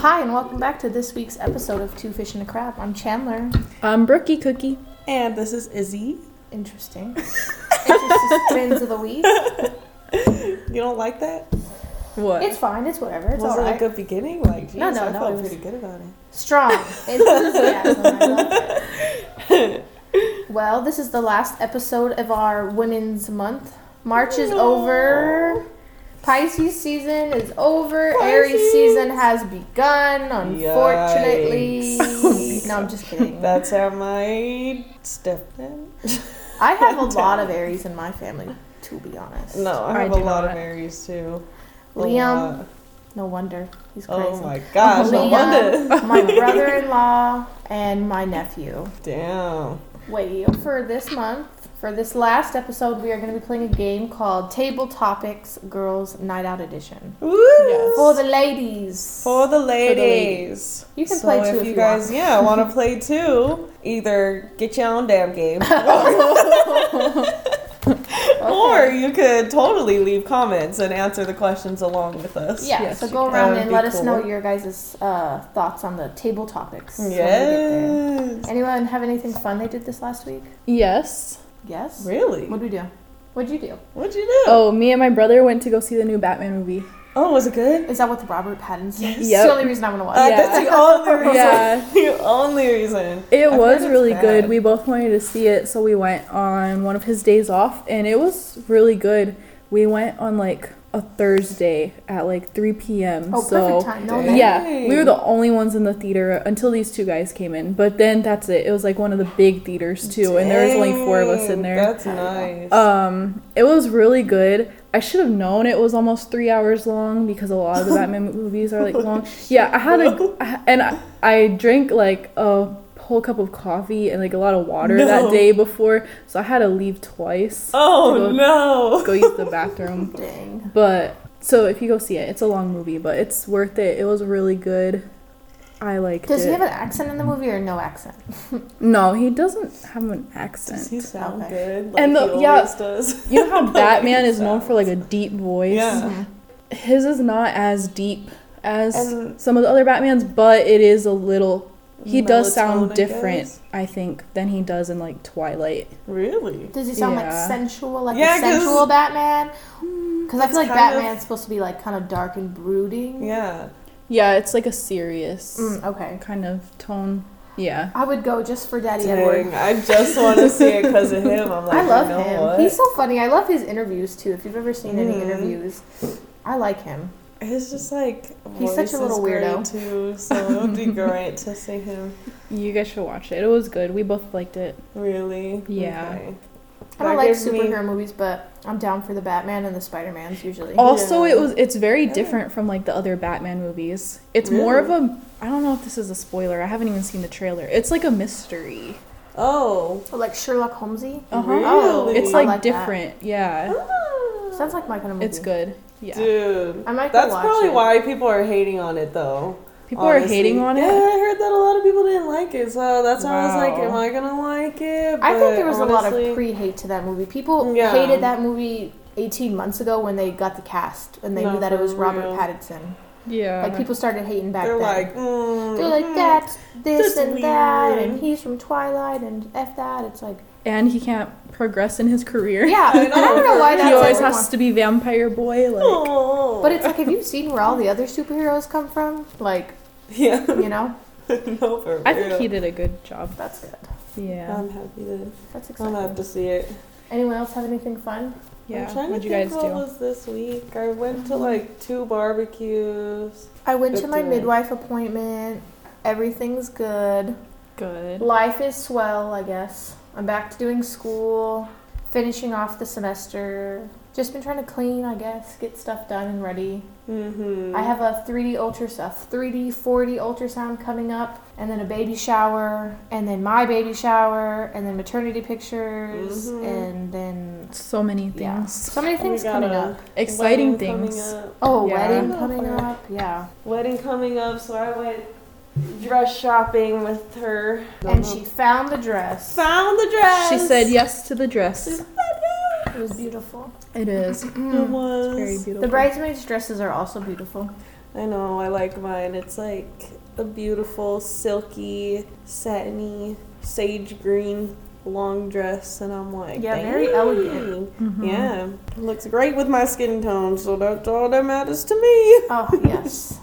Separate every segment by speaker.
Speaker 1: Hi, and welcome back to this week's episode of Two Fish and a Crab. I'm Chandler.
Speaker 2: I'm Brookie Cookie.
Speaker 3: And this is Izzy.
Speaker 1: Interesting. Interesting spins of the week.
Speaker 3: You don't like that?
Speaker 2: What?
Speaker 1: It's fine. It's whatever. It's
Speaker 3: Was
Speaker 1: all
Speaker 3: it
Speaker 1: right.
Speaker 3: a good beginning? Like, geez,
Speaker 1: No, no,
Speaker 3: I
Speaker 1: no,
Speaker 3: felt
Speaker 1: it was-
Speaker 3: pretty good about it.
Speaker 1: Strong enthusiasm. I love it. Well, this is the last episode of our Women's Month. March is over. Pisces season is over. Aries season has begun. Unfortunately,
Speaker 3: Yikes.
Speaker 1: no, I'm just kidding.
Speaker 3: That's how my stepdad.
Speaker 1: I have a lot of Aries in my family, to be honest.
Speaker 3: No, I
Speaker 2: I
Speaker 3: have a lot
Speaker 2: not.
Speaker 3: of Aries too. A
Speaker 1: Liam,
Speaker 3: lot.
Speaker 1: no wonder he's oh crazy.
Speaker 3: Oh my gosh, no wonder.
Speaker 1: my brother-in-law, and my nephew.
Speaker 3: Damn.
Speaker 1: Wait, for this month, for this last episode, we are going to be playing a game called Table Topics Girls Night Out Edition.
Speaker 3: Woo!
Speaker 2: Yes.
Speaker 1: For the ladies.
Speaker 3: For the
Speaker 2: ladies.
Speaker 3: ladies.
Speaker 1: You can
Speaker 3: so
Speaker 1: play too
Speaker 3: if
Speaker 1: if
Speaker 3: you
Speaker 1: you
Speaker 3: guys,
Speaker 1: want.
Speaker 3: yeah, want to play too. Either get your own damn game, or you could totally leave comments and answer the questions along with us.
Speaker 1: yeah,
Speaker 2: Yes,
Speaker 1: so go around and
Speaker 3: be
Speaker 1: let us know your guys' uh, thoughts on the table topics. when we get there.
Speaker 3: Yes.
Speaker 1: Anyone have anything fun they did this last week?
Speaker 2: Yes.
Speaker 1: Yes?
Speaker 3: Really?
Speaker 1: What'd we do? What'd you do?
Speaker 3: What'd you do?
Speaker 2: Oh, me and my brother went to go see the new Batman movie.
Speaker 3: Oh, was it good?
Speaker 1: Is that with Robert Pattinson?
Speaker 3: Yes.
Speaker 1: It's
Speaker 2: Yep.
Speaker 1: the only reason I want to watch
Speaker 3: Uh,
Speaker 1: it.
Speaker 2: Yeah.
Speaker 3: That's the only reason.
Speaker 2: Yeah.
Speaker 3: the only reason.
Speaker 2: It
Speaker 3: I've
Speaker 2: was
Speaker 3: heard it's
Speaker 2: really good. We both wanted to see it, so we went on one of his days off, and it was really good. We went on like a Thursday at like 3 p.m.
Speaker 1: Oh,
Speaker 2: so
Speaker 1: perfect time. No,
Speaker 3: Dang.
Speaker 2: yeah, we were the only ones in the theater until these two guys came in. But then that's it. It was like one of the big theaters too, and there was only four of us in there.
Speaker 3: That's nice.
Speaker 2: Um, it was really good. I should have known it was almost three hours long because a lot of the Batman movies are like long. Yeah, I had a, and I, I drank like a whole cup of coffee and like a lot of water
Speaker 3: No.
Speaker 2: that day before, so I had to leave twice
Speaker 3: oh
Speaker 2: go-
Speaker 3: no.
Speaker 2: go use the bathroom.
Speaker 1: Dang.
Speaker 2: But so if you go see it, it's a long movie, but it's worth it. It was really good. I liked
Speaker 1: Does
Speaker 2: it.
Speaker 1: he have an accent in the movie or no accent?
Speaker 2: no, he doesn't have an accent.
Speaker 3: Does
Speaker 2: accent.
Speaker 3: he sound
Speaker 1: Okay.
Speaker 3: good? Like
Speaker 2: And the-
Speaker 3: he
Speaker 2: yeah,
Speaker 3: always does.
Speaker 2: You know how
Speaker 3: Like
Speaker 2: Batman
Speaker 3: he
Speaker 2: is known for like a deep voice.
Speaker 3: Yeah. Mm-hmm.
Speaker 2: his is not as deep as
Speaker 3: And-
Speaker 2: some of the other Batmans, but it is a little. He does sound
Speaker 3: Melatonin, I
Speaker 2: different,
Speaker 3: guess.
Speaker 2: I think, than he does in like Twilight.
Speaker 3: Really?
Speaker 1: Does he sound like sensual, like
Speaker 3: Yeah,
Speaker 1: a
Speaker 3: 'cause-
Speaker 1: sensual Batman? Because I feel like
Speaker 3: That's kind of-
Speaker 1: Batman's supposed to be like kind of dark and brooding.
Speaker 3: Yeah.
Speaker 2: Yeah, it's like a serious
Speaker 1: Mm, okay.
Speaker 2: kind of tone. Yeah.
Speaker 1: I would go just for Daddy
Speaker 3: Dang,
Speaker 1: Edward.
Speaker 3: I just want to see it because of him. I'm like,
Speaker 1: I love
Speaker 3: you know
Speaker 1: him.
Speaker 3: What?
Speaker 1: He's so funny. I love his interviews too. If you've ever seen any
Speaker 3: Mhm.
Speaker 1: interviews, I like him.
Speaker 3: It's just like
Speaker 1: He's such a little
Speaker 3: is
Speaker 1: weirdo.
Speaker 3: too. So it would be great to see him.
Speaker 2: You guys should watch it. It was good. We both liked it.
Speaker 3: Really?
Speaker 2: Yeah.
Speaker 3: Okay.
Speaker 1: I don't
Speaker 3: That
Speaker 1: like
Speaker 3: gives me-
Speaker 1: superhero movies, but I'm down for the Batman and the Spider Mans usually.
Speaker 2: Also,
Speaker 3: Yeah.
Speaker 2: it was it's very
Speaker 3: Yeah.
Speaker 2: different from like the other Batman movies. It's more of a I don't know if this is a spoiler. I haven't even seen the trailer. It's like a mystery.
Speaker 3: Oh.
Speaker 1: So, like Sherlock Holmesy.
Speaker 2: Uh-huh.
Speaker 3: Really?
Speaker 1: Oh,
Speaker 2: It's
Speaker 1: I
Speaker 2: like,
Speaker 1: like that.
Speaker 2: different. Yeah.
Speaker 1: Sounds like my kind of movie.
Speaker 2: It's good. Yeah.
Speaker 3: Dude.
Speaker 1: I might
Speaker 3: That's
Speaker 1: watch
Speaker 3: probably
Speaker 1: it.
Speaker 3: why people are hating on it, though.
Speaker 2: People are hating on it. Yeah.
Speaker 3: I heard that a lot of people didn't like it, so that's why I was like, am I gonna like it?
Speaker 1: I think there was a lot of pre-hate to that movie. People
Speaker 3: Yeah.
Speaker 1: hated that movie 18 months ago when they got the cast and they
Speaker 3: No,
Speaker 1: knew that it was Robert
Speaker 3: real.
Speaker 1: Pattinson.
Speaker 2: Yeah.
Speaker 1: Like people started hating back
Speaker 3: They're
Speaker 1: then.
Speaker 3: like, mm,
Speaker 1: They're like
Speaker 3: mm.
Speaker 1: that's this
Speaker 3: that's
Speaker 1: and that, and he's from Twilight and f that. It's like
Speaker 2: and he can't progress in his career.
Speaker 1: yeah,
Speaker 3: I
Speaker 1: and I don't know why that's
Speaker 2: he always
Speaker 1: everyone.
Speaker 2: has to be vampire boy. Like
Speaker 3: Oh.
Speaker 1: But it's like, have you seen where all the other superheroes come from? Like,
Speaker 3: yeah,
Speaker 1: you know,
Speaker 3: no, for
Speaker 2: I think he did a good job.
Speaker 1: that's good.
Speaker 2: Yeah.
Speaker 3: I'm happy to.
Speaker 1: That's exciting.
Speaker 3: I'm gonna have to see it.
Speaker 1: Anyone else have anything fun?
Speaker 2: yeah.
Speaker 3: I'm trying
Speaker 2: What'd
Speaker 3: to
Speaker 2: you guys
Speaker 3: what
Speaker 2: do?
Speaker 3: was this week. I went to mm-hmm. like two barbecues.
Speaker 1: I went to my
Speaker 3: deal.
Speaker 1: midwife appointment. Everything's good.
Speaker 2: Good.
Speaker 1: Life is swell, I guess. I'm back to doing school, finishing off the semester. Just been trying to clean, I guess, get stuff done and ready.
Speaker 3: Mm-hmm.
Speaker 1: I have a 3D ultrasound, 3D 4D ultrasound coming up, and then a baby shower, and then my baby shower, and then maternity pictures,
Speaker 3: Mhm.
Speaker 1: and then
Speaker 2: So many
Speaker 1: yeah,
Speaker 2: things.
Speaker 1: so many things coming up.
Speaker 2: Exciting
Speaker 3: wedding
Speaker 2: things.
Speaker 3: up.
Speaker 1: Oh,
Speaker 2: Yeah.
Speaker 1: wedding coming up, yeah.
Speaker 3: Wedding coming up, so I went dress shopping with her.
Speaker 1: And she found the dress.
Speaker 3: found the dress.
Speaker 2: She said yes to the dress.
Speaker 1: It was beautiful.
Speaker 2: It is.
Speaker 3: It was
Speaker 2: Very beautiful.
Speaker 1: The bridesmaids' dresses are also beautiful.
Speaker 3: I know, I like mine. It's like a beautiful, silky, satiny, sage green long dress, and I'm like,
Speaker 1: Yeah, very
Speaker 3: "Dang."
Speaker 1: elegant.
Speaker 2: Mhm.
Speaker 3: Yeah, looks great with my skin tone, so that's all that matters to me.
Speaker 1: Oh yes,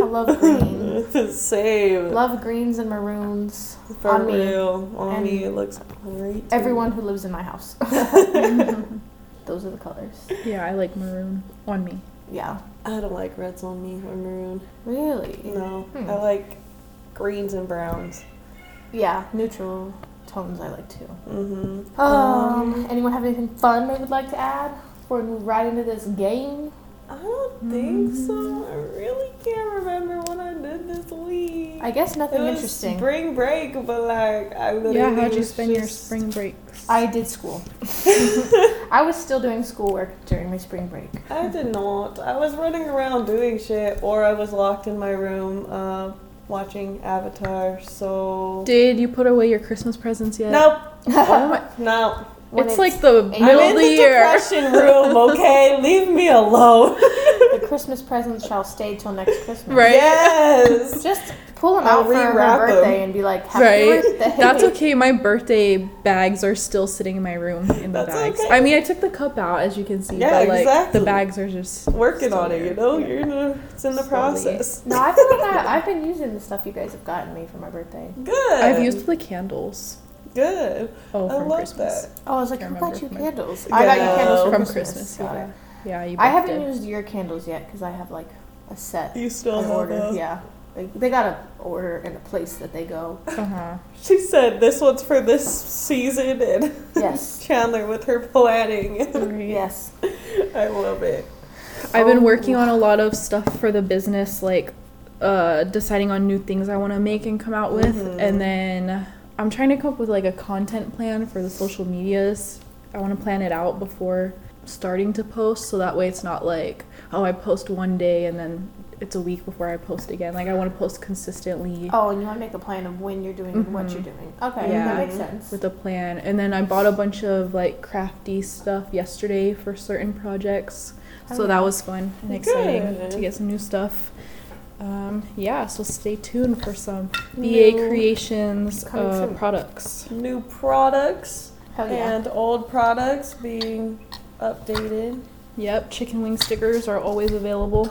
Speaker 1: I love green.
Speaker 3: Same.
Speaker 1: Love greens and maroons.
Speaker 3: For
Speaker 1: on me.
Speaker 3: real. On
Speaker 1: And
Speaker 3: me, it looks great. too.
Speaker 1: Everyone who lives in my house. Those are the colors.
Speaker 2: Yeah, I like maroon on me.
Speaker 1: Yeah.
Speaker 3: I don't like reds on me or maroon.
Speaker 1: Really?
Speaker 3: No,
Speaker 1: Hmm.
Speaker 3: I like greens and browns.
Speaker 1: Yeah, neutral tones I like too.
Speaker 3: Mm-hmm.
Speaker 1: Um, anyone have anything fun they would like to add before we move right into this game?
Speaker 3: I don't think so. I really can't remember what I did this week.
Speaker 1: I guess
Speaker 3: it
Speaker 1: nothing
Speaker 3: was
Speaker 1: interesting.
Speaker 3: spring break, but like I literally
Speaker 2: Yeah, how'd you
Speaker 3: was
Speaker 2: spend your spring breaks?
Speaker 1: I did school. I was still doing schoolwork during my spring break.
Speaker 3: I did not. I was running around doing shit, or I was locked in my room uh, watching Avatar. So
Speaker 2: Did you put away your Christmas presents yet?
Speaker 3: nope,
Speaker 2: Oh my,
Speaker 3: no.
Speaker 1: When
Speaker 2: it's, like the middle
Speaker 3: I'm
Speaker 2: of
Speaker 3: in
Speaker 2: the
Speaker 3: the
Speaker 2: year.
Speaker 3: depression room. Okay, leave me alone.
Speaker 1: the Christmas presents shall stay till next Christmas.
Speaker 2: Right.
Speaker 3: Yes.
Speaker 1: Just pull them
Speaker 3: I'll
Speaker 1: out for her birthday and be like, Happy
Speaker 2: Right.
Speaker 1: birthday.
Speaker 2: That's okay. My birthday bags are still sitting in my room in the
Speaker 3: That's
Speaker 2: bags.
Speaker 3: okay.
Speaker 2: I mean, I took the cup out as you can see,
Speaker 3: Yeah,
Speaker 2: but like
Speaker 3: exactly.
Speaker 2: the bags are just
Speaker 3: Working on it, you know.
Speaker 2: Yeah.
Speaker 3: You're in a, it's in the
Speaker 2: Slowly.
Speaker 3: process.
Speaker 1: No, I feel like I, I've been using the stuff you guys have gotten me for my birthday.
Speaker 3: Good.
Speaker 2: I've used the candles.
Speaker 3: Good.
Speaker 2: Oh,
Speaker 3: I
Speaker 2: from
Speaker 3: love
Speaker 2: Christmas.
Speaker 3: that.
Speaker 1: Oh, I was like,
Speaker 2: Can't
Speaker 1: who got
Speaker 2: remember
Speaker 1: you
Speaker 2: from my-
Speaker 1: candles? I got you
Speaker 3: Yeah.
Speaker 1: candles for
Speaker 2: From
Speaker 1: Christmas.
Speaker 2: Christmas,
Speaker 1: Got
Speaker 2: yeah.
Speaker 1: it.
Speaker 2: Yeah, you.
Speaker 1: I
Speaker 2: both
Speaker 1: haven't
Speaker 2: did.
Speaker 1: used your candles yet because I have like a set
Speaker 3: You still
Speaker 1: an
Speaker 3: have
Speaker 1: order.
Speaker 3: a-
Speaker 1: Yeah, like, they got a order and a place that they go.
Speaker 2: Uh-huh.
Speaker 3: She said this one's for this season, and
Speaker 1: Yes,
Speaker 3: Chandler with her planning.
Speaker 1: Yes.
Speaker 3: I love it.
Speaker 2: I've been
Speaker 1: Oh.
Speaker 2: working on a lot of stuff for the business, like uh, deciding on new things I want to make and come out with,
Speaker 3: Mhm.
Speaker 2: and then I'm trying to come up with like a content plan for the social medias. I want to plan it out before starting to post, so that way it's not like oh I post one day and then it's a week before I post again. Like I want to post consistently
Speaker 1: Oh, and you want to make a plan of when you're doing and what you're mm-hmm. doing. Okay,
Speaker 2: Yeah.
Speaker 1: that makes sense.
Speaker 2: with a plan. And then I bought a bunch of like crafty stuff yesterday for certain projects.
Speaker 1: Oh,
Speaker 2: So
Speaker 1: yeah.
Speaker 2: that was fun and exciting
Speaker 3: Good.
Speaker 2: to get some new stuff. Um, yeah, so stay tuned for some BA
Speaker 3: New-
Speaker 2: Creations
Speaker 1: Coming
Speaker 2: uh,
Speaker 1: soon.
Speaker 2: products.
Speaker 3: New products
Speaker 1: Hell yeah.
Speaker 3: and old products being updated.
Speaker 2: Yep, chicken wing stickers are always available.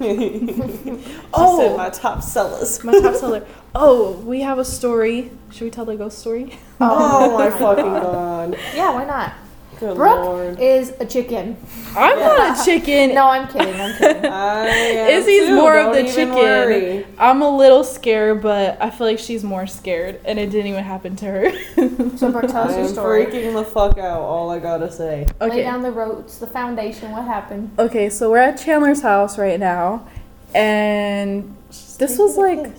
Speaker 3: she
Speaker 2: Oh!
Speaker 3: said my top sellers.
Speaker 2: My top seller. Oh, we have a story. Should we tell the ghost story?
Speaker 3: Oh my
Speaker 1: my
Speaker 3: fucking
Speaker 1: God.
Speaker 3: god.
Speaker 1: Yeah, why not?
Speaker 3: Good
Speaker 1: Brooke
Speaker 3: lord.
Speaker 1: is a chicken.
Speaker 2: I'm not a chicken.
Speaker 1: No, I'm kidding. I'm kidding.
Speaker 3: I am
Speaker 2: Izzy's
Speaker 3: too,
Speaker 2: more of
Speaker 3: don't
Speaker 2: the
Speaker 3: even
Speaker 2: chicken.
Speaker 3: worry.
Speaker 2: I'm a little scared, but I feel like she's more scared, and it didn't even happen to her.
Speaker 1: So, Brooke, tell
Speaker 3: I
Speaker 1: us your
Speaker 3: am
Speaker 1: story.
Speaker 3: freaking the fuck out, all I gotta say.
Speaker 1: Lay
Speaker 2: Okay.
Speaker 1: down the ropes, the foundation. What happened?
Speaker 2: Okay, so we're at Chandler's house right now, and this was like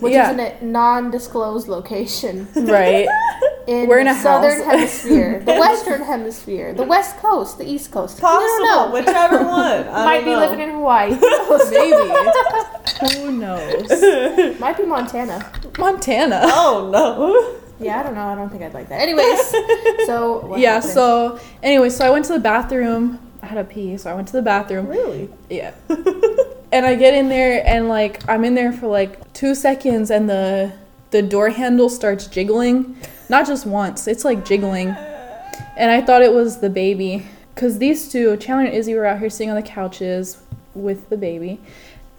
Speaker 1: Which
Speaker 2: Yeah.
Speaker 1: is in a non-disclosed location
Speaker 2: right.
Speaker 1: in
Speaker 2: We're in
Speaker 1: the
Speaker 2: a
Speaker 1: southern
Speaker 2: house.
Speaker 1: hemisphere, the western hemisphere, the west coast, the east coast. We
Speaker 3: Possible,
Speaker 1: don't
Speaker 3: whichever one. I
Speaker 1: Might be
Speaker 3: know.
Speaker 1: living in Hawaii.
Speaker 2: Maybe. Who knows?
Speaker 1: Might be Montana.
Speaker 2: Montana.
Speaker 3: Oh no.
Speaker 1: Yeah, I don't know. I don't think I'd like that. Anyways, so what
Speaker 2: yeah.
Speaker 1: happened?
Speaker 2: So anyway, so I went to the bathroom. I had a pee, so I went to the bathroom.
Speaker 3: Really?
Speaker 2: Yeah. And I get in there and like I'm in there for like two seconds and the the door handle starts jiggling. Not just once, it's like jiggling. And I thought it was the baby. Cause these two, Chandler and Izzy were out here sitting on the couches with the baby.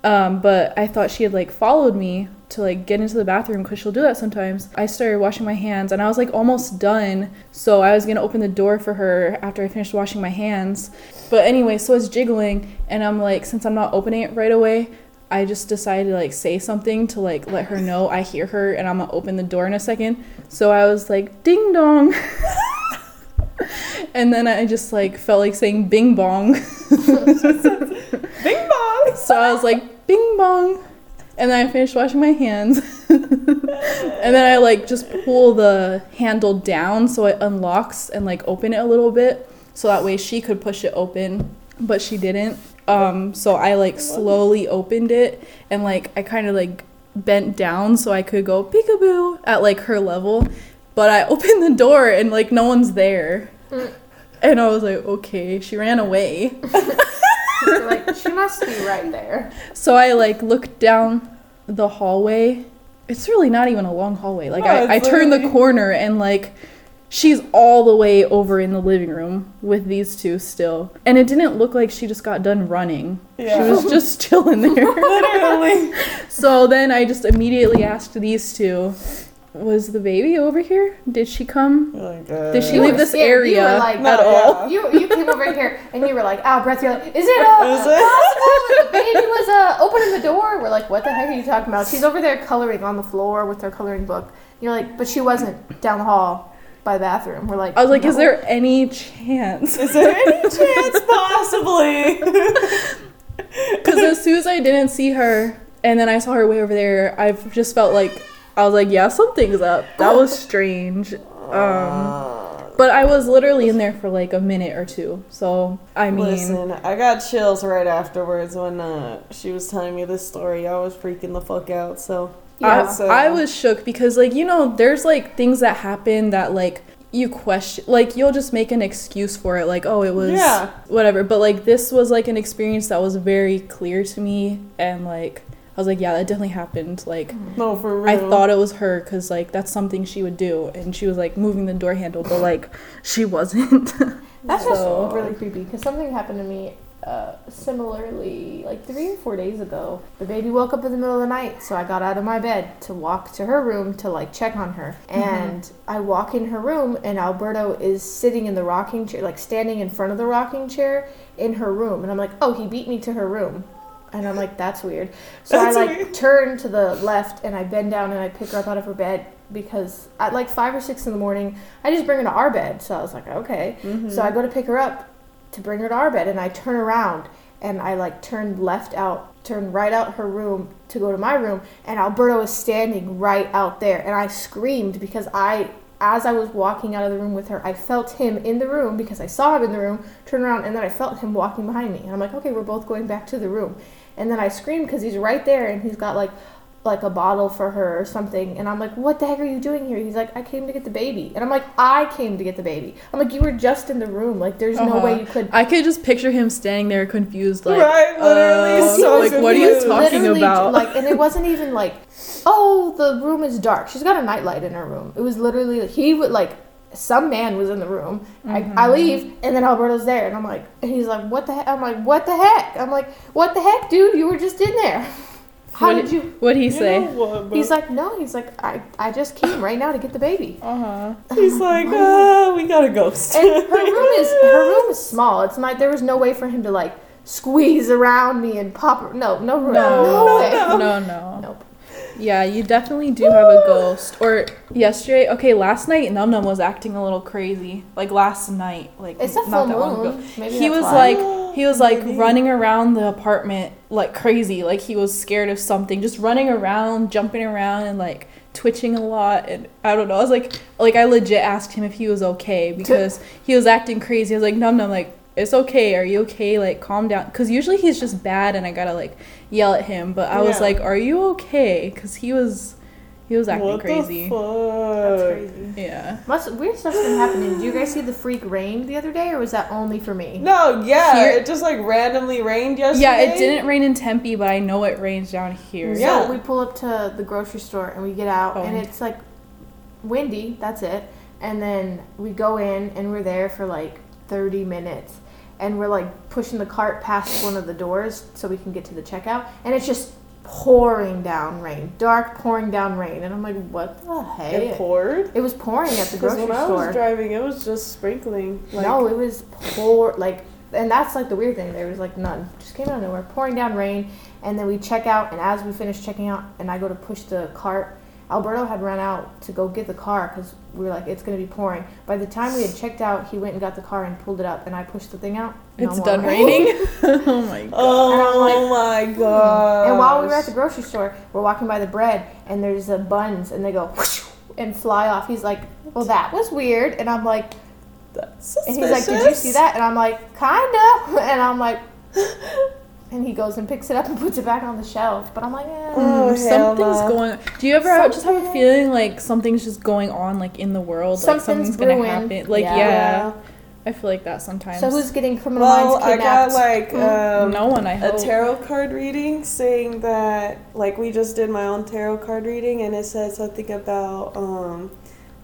Speaker 2: Um, but I thought she had like followed me to like get into the bathroom because she'll do that sometimes. I started washing my hands and I was like almost done. So I was gonna open the door for her after I finished washing my hands. But anyway, so it's jiggling and I'm like, since I'm not opening it right away, I just decided to like say something to like let her know I hear her and I'm gonna open the door in a second. So I was like, ding dong. and then I just like felt like saying bing bong.
Speaker 3: Bing bong.
Speaker 2: So I was like, bing bong. And then I finished washing my hands. and then I like just pull the handle down so it unlocks and like open it a little bit. So that way she could push it open, but she didn't. Um, so I like slowly opened it and like I kind of like bent down so I could go peekaboo at like her level. But I opened the door and like no one's there.
Speaker 1: Mm.
Speaker 2: And I was like, okay, she ran away.
Speaker 1: You're like, she must be right there.
Speaker 2: So I like looked down the hallway. It's really not even a long hallway. Like
Speaker 3: No,
Speaker 2: I, I turned the corner and like she's all the way over in the living room with these two still. And it didn't look like she just got done running.
Speaker 3: Yeah.
Speaker 2: She was just still in there.
Speaker 3: Literally.
Speaker 2: so then I just immediately asked these two, was the baby over here? Did she come?
Speaker 3: Like,
Speaker 2: Did she leave this
Speaker 1: scared. You were
Speaker 2: area
Speaker 1: like-
Speaker 2: at all?
Speaker 3: yeah.
Speaker 1: You you came over here and you were like, "Ow, breath." You're like, "Is it uh,
Speaker 3: Is it?
Speaker 1: possible that the baby was uh opening the door?" We're like, "What the heck are you talking about?" She's over there coloring on the floor with her coloring book. You're like, "But she wasn't down the hall by the bathroom." We're like,
Speaker 2: I was like, is there any chance?
Speaker 3: Is there any chance possibly?
Speaker 2: Because as soon as I didn't see her, and then I saw her way over there, I've just felt like I was like, yeah, something's up. That was strange. Um, but I was literally in there for like a minute or two. So I mean,
Speaker 3: Listen, I got chills right afterwards when uh, she was telling me this story. I was freaking the fuck out. So
Speaker 1: Yeah.
Speaker 3: So-
Speaker 2: I, I was shook because like you know, there's like things that happen that like you question like you'll just make an excuse for it like oh it was
Speaker 3: Yeah.
Speaker 2: whatever but like this was like an experience that was very clear to me and like i was like yeah that definitely happened like
Speaker 3: no for real.
Speaker 2: I thought it was her because like that's something she would do, and she was like moving the door handle, but like she wasn't.
Speaker 1: That's
Speaker 2: So-
Speaker 1: just really creepy because something happened to me uh, similarly like three or four days ago. The baby woke up in the middle of the night, so I got out of my bed to walk to her room to like check on her. And I walk in her room, and Alberto is sitting in the rocking chair, like standing in front of the rocking chair in her room. And I'm like, oh, he beat me to her room. And I'm like, that's weird. So
Speaker 3: That's
Speaker 1: I like
Speaker 3: weird.
Speaker 1: turn to the left and I bend down and I pick her up out of her bed because at like five or six in the morning, I just bring her to our bed. So I was like, okay.
Speaker 3: Mm-hmm.
Speaker 1: So I go to pick her up to bring her to our bed, and I turn around and I like turn left out, turn right out her room to go to my room, and Alberto is standing right out there, and I screamed because I. As I was walking out of the room with her, I felt him in the room because I saw him in the room, turn around, and then I felt him walking behind me. And I'm like, okay, we're both going back to the room. And then I screamed because he's right there and he's got like like a bottle for her or something. And I'm like, what the heck are you doing here? He's like, I came to get the baby. And I'm like, I came to get the baby. I'm like, you were just in the room. Like, there's no
Speaker 2: Uh-huh.
Speaker 1: way you could.
Speaker 2: I could just picture him standing there confused, like,
Speaker 3: Right, literally
Speaker 2: uh,
Speaker 3: so
Speaker 2: like what are you talking about?
Speaker 1: Like, and it wasn't even like, oh, the room is dark. She's got a nightlight in her room. It was literally he would like. Some man was in the room. I, I
Speaker 2: Mm-hmm.
Speaker 1: leave, and then Alberto's there, and I'm like, and he's like, "What the heck?" I'm like, "What the heck?" I'm like, "What the heck, dude? You were just in there. How
Speaker 2: What-
Speaker 1: did you?"
Speaker 2: What'd he
Speaker 3: You
Speaker 2: say?
Speaker 3: what.
Speaker 1: He's like, "No." He's like, "I I just came right now to get the baby."
Speaker 2: Uh huh.
Speaker 3: He's like, uh, we got a ghost.
Speaker 1: And her room is her room is small. It's not there was no way for him to like squeeze around me and pop. her- No, no room.
Speaker 2: No,
Speaker 1: No, way.
Speaker 2: no, no, no.
Speaker 1: Nope.
Speaker 2: Yeah, you definitely do have a ghost. Or yesterday, okay, last night Num Num was acting a little crazy. Like last night, like
Speaker 1: It's a full
Speaker 2: not that long ago.
Speaker 1: Maybe
Speaker 2: he was
Speaker 1: why.
Speaker 2: like he was like
Speaker 3: Maybe.
Speaker 2: running around the apartment like crazy like he was scared of something just running around jumping around and like twitching a lot and i don't know i was like like i legit asked him if he was okay because he was acting crazy i was like num num like it's okay are you okay like calm down because usually he's just bad and i gotta like yell at him but i was
Speaker 3: Yeah.
Speaker 2: like are you okay because he was he was acting
Speaker 3: what
Speaker 2: crazy
Speaker 3: the
Speaker 1: That's
Speaker 3: fuck?
Speaker 1: crazy.
Speaker 2: yeah
Speaker 1: Must weird stuff's been happening. Did you guys see the freak rain the other day, or was that only for me?
Speaker 3: No, yeah,
Speaker 2: Here-
Speaker 3: it just like randomly rained yesterday.
Speaker 2: yeah it didn't rain in tempe but i know it rains down here
Speaker 3: Yeah.
Speaker 1: So we pull up to the grocery store and we get out, and
Speaker 2: Oh.
Speaker 1: it's like windy. That's it. And then we go in, and we're there for like 30 minutes, and we're like pushing the cart past one of the doors so we can get to the checkout, and it's just pouring down rain, dark pouring down rain, and I'm like, what the heck?
Speaker 3: It poured.
Speaker 1: It was pouring at the grocery
Speaker 3: when I
Speaker 1: store.
Speaker 3: was driving, it was just sprinkling. Like,
Speaker 1: no, it was pour like, and that's like the weird thing. There was like none, just came out of nowhere, pouring down rain. And then we check out, and as we finish checking out, and I go to push the cart, Alberto had run out to go get the car because we were like, it's gonna be pouring. By the time we had checked out, he went and got the car and pulled it up, and I pushed the thing out. no
Speaker 2: it's
Speaker 1: more
Speaker 2: done
Speaker 1: rain.
Speaker 2: raining oh my god
Speaker 3: Oh my god.
Speaker 1: And while we were at the grocery store, we're walking by the bread, and there's the buns, and they go whoosh, and fly off. He's like, well, that was weird, and I'm like.
Speaker 3: That's suspicious.
Speaker 1: And he's like, "Did you see that?" And I'm like, "Kinda." And I'm like, and he goes and picks it up and puts it back on the shelf. But I'm like, eh.
Speaker 3: Oh,
Speaker 2: Mm, something's
Speaker 3: no.
Speaker 2: going. Do you ever have- just have a feeling like something's just going on, like in the world, like
Speaker 1: Something's
Speaker 2: something's gonna happen? Like
Speaker 1: Yeah.
Speaker 2: yeah, I feel like that sometimes.
Speaker 1: So who's getting criminal
Speaker 3: Well,
Speaker 1: minds
Speaker 3: I got like um,
Speaker 2: no one? I hope.
Speaker 3: A tarot card reading saying that like we just did my own tarot card reading and it said something about um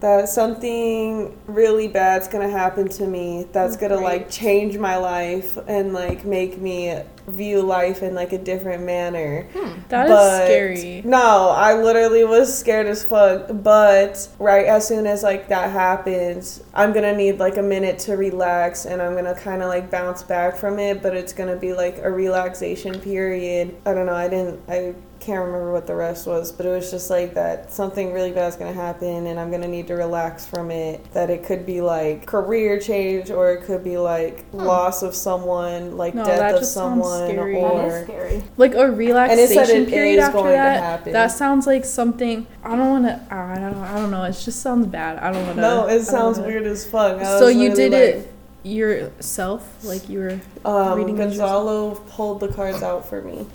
Speaker 3: that something really bad's gonna happen to me that's gonna like change my life and like make me view life in like a different manner. Hmm.
Speaker 2: That is
Speaker 3: But-
Speaker 2: scary.
Speaker 3: no i literally was scared as fuck. But right as soon as like that happens i'm gonna need like a minute to relax and i'm gonna kind of like bounce back from it but it's gonna be like a relaxation period. I don't know i didn't i can't remember what the rest was but it was just like that something really bad's gonna happen and i'm gonna need to relax from it that it could be like career change or it could be like loss of someone like
Speaker 2: No,
Speaker 3: death
Speaker 2: that
Speaker 3: of
Speaker 2: just sounds
Speaker 3: someone
Speaker 2: scary.
Speaker 3: Or
Speaker 1: is scary.
Speaker 2: Like a
Speaker 3: and it
Speaker 2: relaxation
Speaker 3: said it
Speaker 2: period
Speaker 3: is
Speaker 2: after
Speaker 3: going to
Speaker 2: that.
Speaker 3: happen
Speaker 2: That sounds like something. I don't want to. I don't. I don't know. It just sounds bad. I don't want to.
Speaker 3: No, it sounds weird as fuck. I
Speaker 2: So you
Speaker 3: literally
Speaker 2: did it yourself, like you were.
Speaker 3: Um,
Speaker 2: reading
Speaker 3: Gonzalo pulled the cards out for me.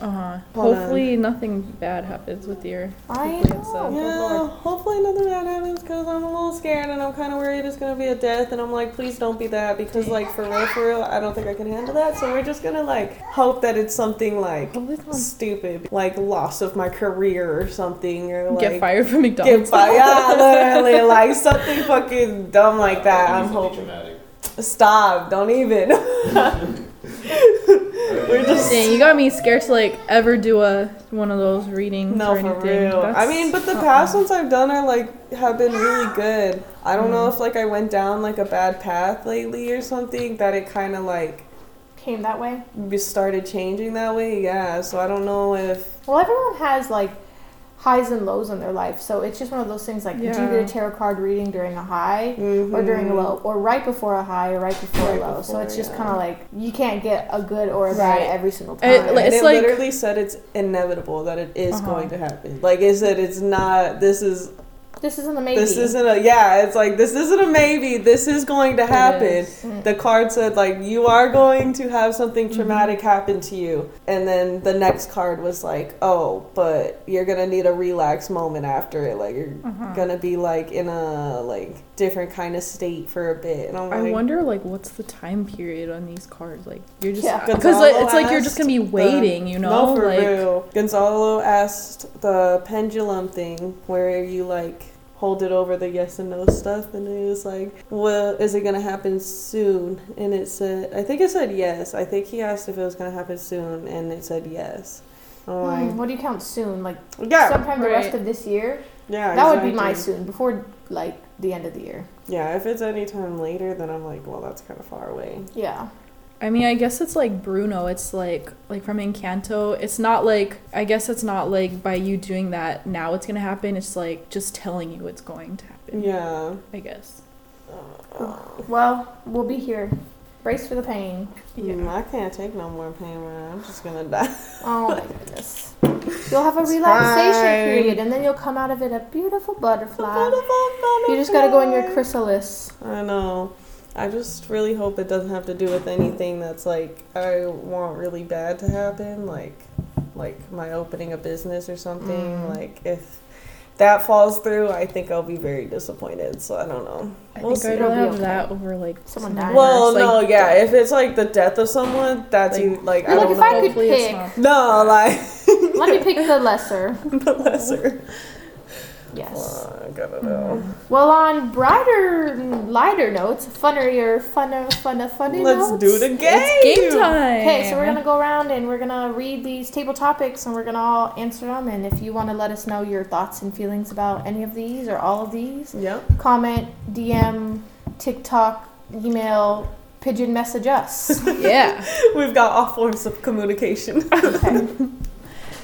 Speaker 2: Uh huh.
Speaker 3: Hold
Speaker 2: Hopefully nothing bad happens with your.
Speaker 1: I
Speaker 2: hopefully
Speaker 1: know.
Speaker 2: it's, uh,
Speaker 1: Good
Speaker 3: Yeah,
Speaker 1: lord.
Speaker 3: hopefully nothing bad happens because I'm a little scared and I'm kind of worried it's gonna be a death. And I'm like, please don't be that because, like, for real, for real, I don't think I can handle that. So we're just gonna like hope that it's something like
Speaker 2: Hopefully it's not-
Speaker 3: stupid, like loss of my career or something, or like
Speaker 2: Get fired from McDonald's.
Speaker 3: Get
Speaker 2: McDonald's.
Speaker 3: fired. Yeah, literally, like something fucking dumb like that. I'm hoping.
Speaker 4: Dramatic.
Speaker 3: Stop! Don't even. We're just
Speaker 2: Dang, you got me scared to like ever do a one of those readings
Speaker 3: no
Speaker 2: or
Speaker 3: for
Speaker 2: anything.
Speaker 3: real. I mean, but the
Speaker 2: uh-uh.
Speaker 3: past ones I've done are like have been really good. I don't
Speaker 2: Mm.
Speaker 3: know if like I went down like a bad path lately or something that it kind of like
Speaker 1: Came that way.
Speaker 3: we started changing that way. Yeah, so I don't know if
Speaker 1: Well, everyone has like highs and lows in their life, so it's just one of those things. Like, do you
Speaker 2: Yeah.
Speaker 1: get a tarot card reading during a high? Or during a
Speaker 3: Mhm.
Speaker 1: low, or right before a high, or right before
Speaker 3: Right
Speaker 1: a low. so it's just
Speaker 3: yeah.
Speaker 1: kind of like you can't get a good or a bad
Speaker 2: Right.
Speaker 1: every single time.
Speaker 2: It-
Speaker 3: And
Speaker 2: like- it's
Speaker 3: it
Speaker 2: like-
Speaker 3: literally said it's inevitable that it is
Speaker 2: Uh-huh.
Speaker 3: going to happen. Like it said, it's not. This is
Speaker 1: this isn't a maybe.
Speaker 3: This isn't a yeah. It's like this isn't a maybe. This is going to happen.
Speaker 2: is.
Speaker 1: Mm.
Speaker 3: The card said like you are going to have something
Speaker 2: Mm-hmm.
Speaker 3: traumatic happen to you, and then the next card was like, oh, but you're gonna need a relax moment after it. Like you're
Speaker 2: Uh-huh.
Speaker 3: gonna be like in a like different kind of state for a bit. And I'm
Speaker 2: I wonder like what's the time period on these cards? Like you're just
Speaker 1: Yeah.
Speaker 2: because
Speaker 3: Gonzalo
Speaker 2: it's like you're just gonna be
Speaker 3: asked
Speaker 2: waiting, you know?
Speaker 3: No, for
Speaker 2: like
Speaker 3: real. Gonzalo asked the pendulum thing where you like hold it over the yes and no stuff, and it was like, "Well, is it gonna happen soon?" And it said, "I think it said yes." I think he asked if it was gonna happen soon, and it said yes. I'm
Speaker 1: Hmm, what do you count soon? Like
Speaker 3: yeah,
Speaker 1: sometime the rest of this year.
Speaker 3: yeah,
Speaker 1: that would be my soon before like the end of the year.
Speaker 3: Yeah, if it's any time later, then I'm like, well, that's kind of far away.
Speaker 1: Yeah.
Speaker 2: I mean, I guess it's like Bruno. It's like like from Encanto. It's not like I guess it's not like by you doing that now it's gonna happen. It's like just telling you it's going to happen.
Speaker 3: Yeah.
Speaker 2: I guess.
Speaker 1: Well, we'll be here. Brace for the pain.
Speaker 3: Mm, I can't take no more pain, man. I'm just gonna die.
Speaker 1: Oh my goodness. You'll have a
Speaker 3: It's
Speaker 1: relaxation
Speaker 3: fine.
Speaker 1: period, and then you'll come out of it a beautiful butterfly. You just gotta go in your chrysalis.
Speaker 3: I know. I just really hope it doesn't have to do with anything that's like I want really bad to happen, like like my opening a business or something.
Speaker 1: Mm.
Speaker 3: Like if that falls through, I think I'll be very disappointed. So I don't know.
Speaker 2: I
Speaker 3: We'll
Speaker 2: think
Speaker 3: see.
Speaker 2: I'd
Speaker 1: It'll
Speaker 2: rather have
Speaker 1: okay.
Speaker 2: that over like
Speaker 1: Someone dying.
Speaker 3: Well,
Speaker 2: worse,
Speaker 3: no,
Speaker 2: like,
Speaker 3: yeah. If it's like the death of someone, that's
Speaker 2: Like-
Speaker 3: you. Like I
Speaker 1: Look,
Speaker 3: don't
Speaker 1: if
Speaker 3: know.
Speaker 1: I could
Speaker 2: hopefully
Speaker 1: pick-
Speaker 3: no, like
Speaker 1: Let me pick the lesser.
Speaker 3: the lesser.
Speaker 1: Yes.
Speaker 3: Uh, I gotta know.
Speaker 1: Well, on brighter, lighter notes, funnier, funner, funner, funny
Speaker 3: Let's
Speaker 1: notes.
Speaker 3: do the game.
Speaker 2: It's game time.
Speaker 1: Okay, so we're gonna go around and we're gonna read these table topics and we're gonna all answer them. And if you want to let us know your thoughts and feelings about any of these or all of these,
Speaker 3: Yep.
Speaker 1: comment, DM, TikTok, email, pigeon message us.
Speaker 2: Yeah.
Speaker 3: We've got all forms of communication.
Speaker 1: Okay.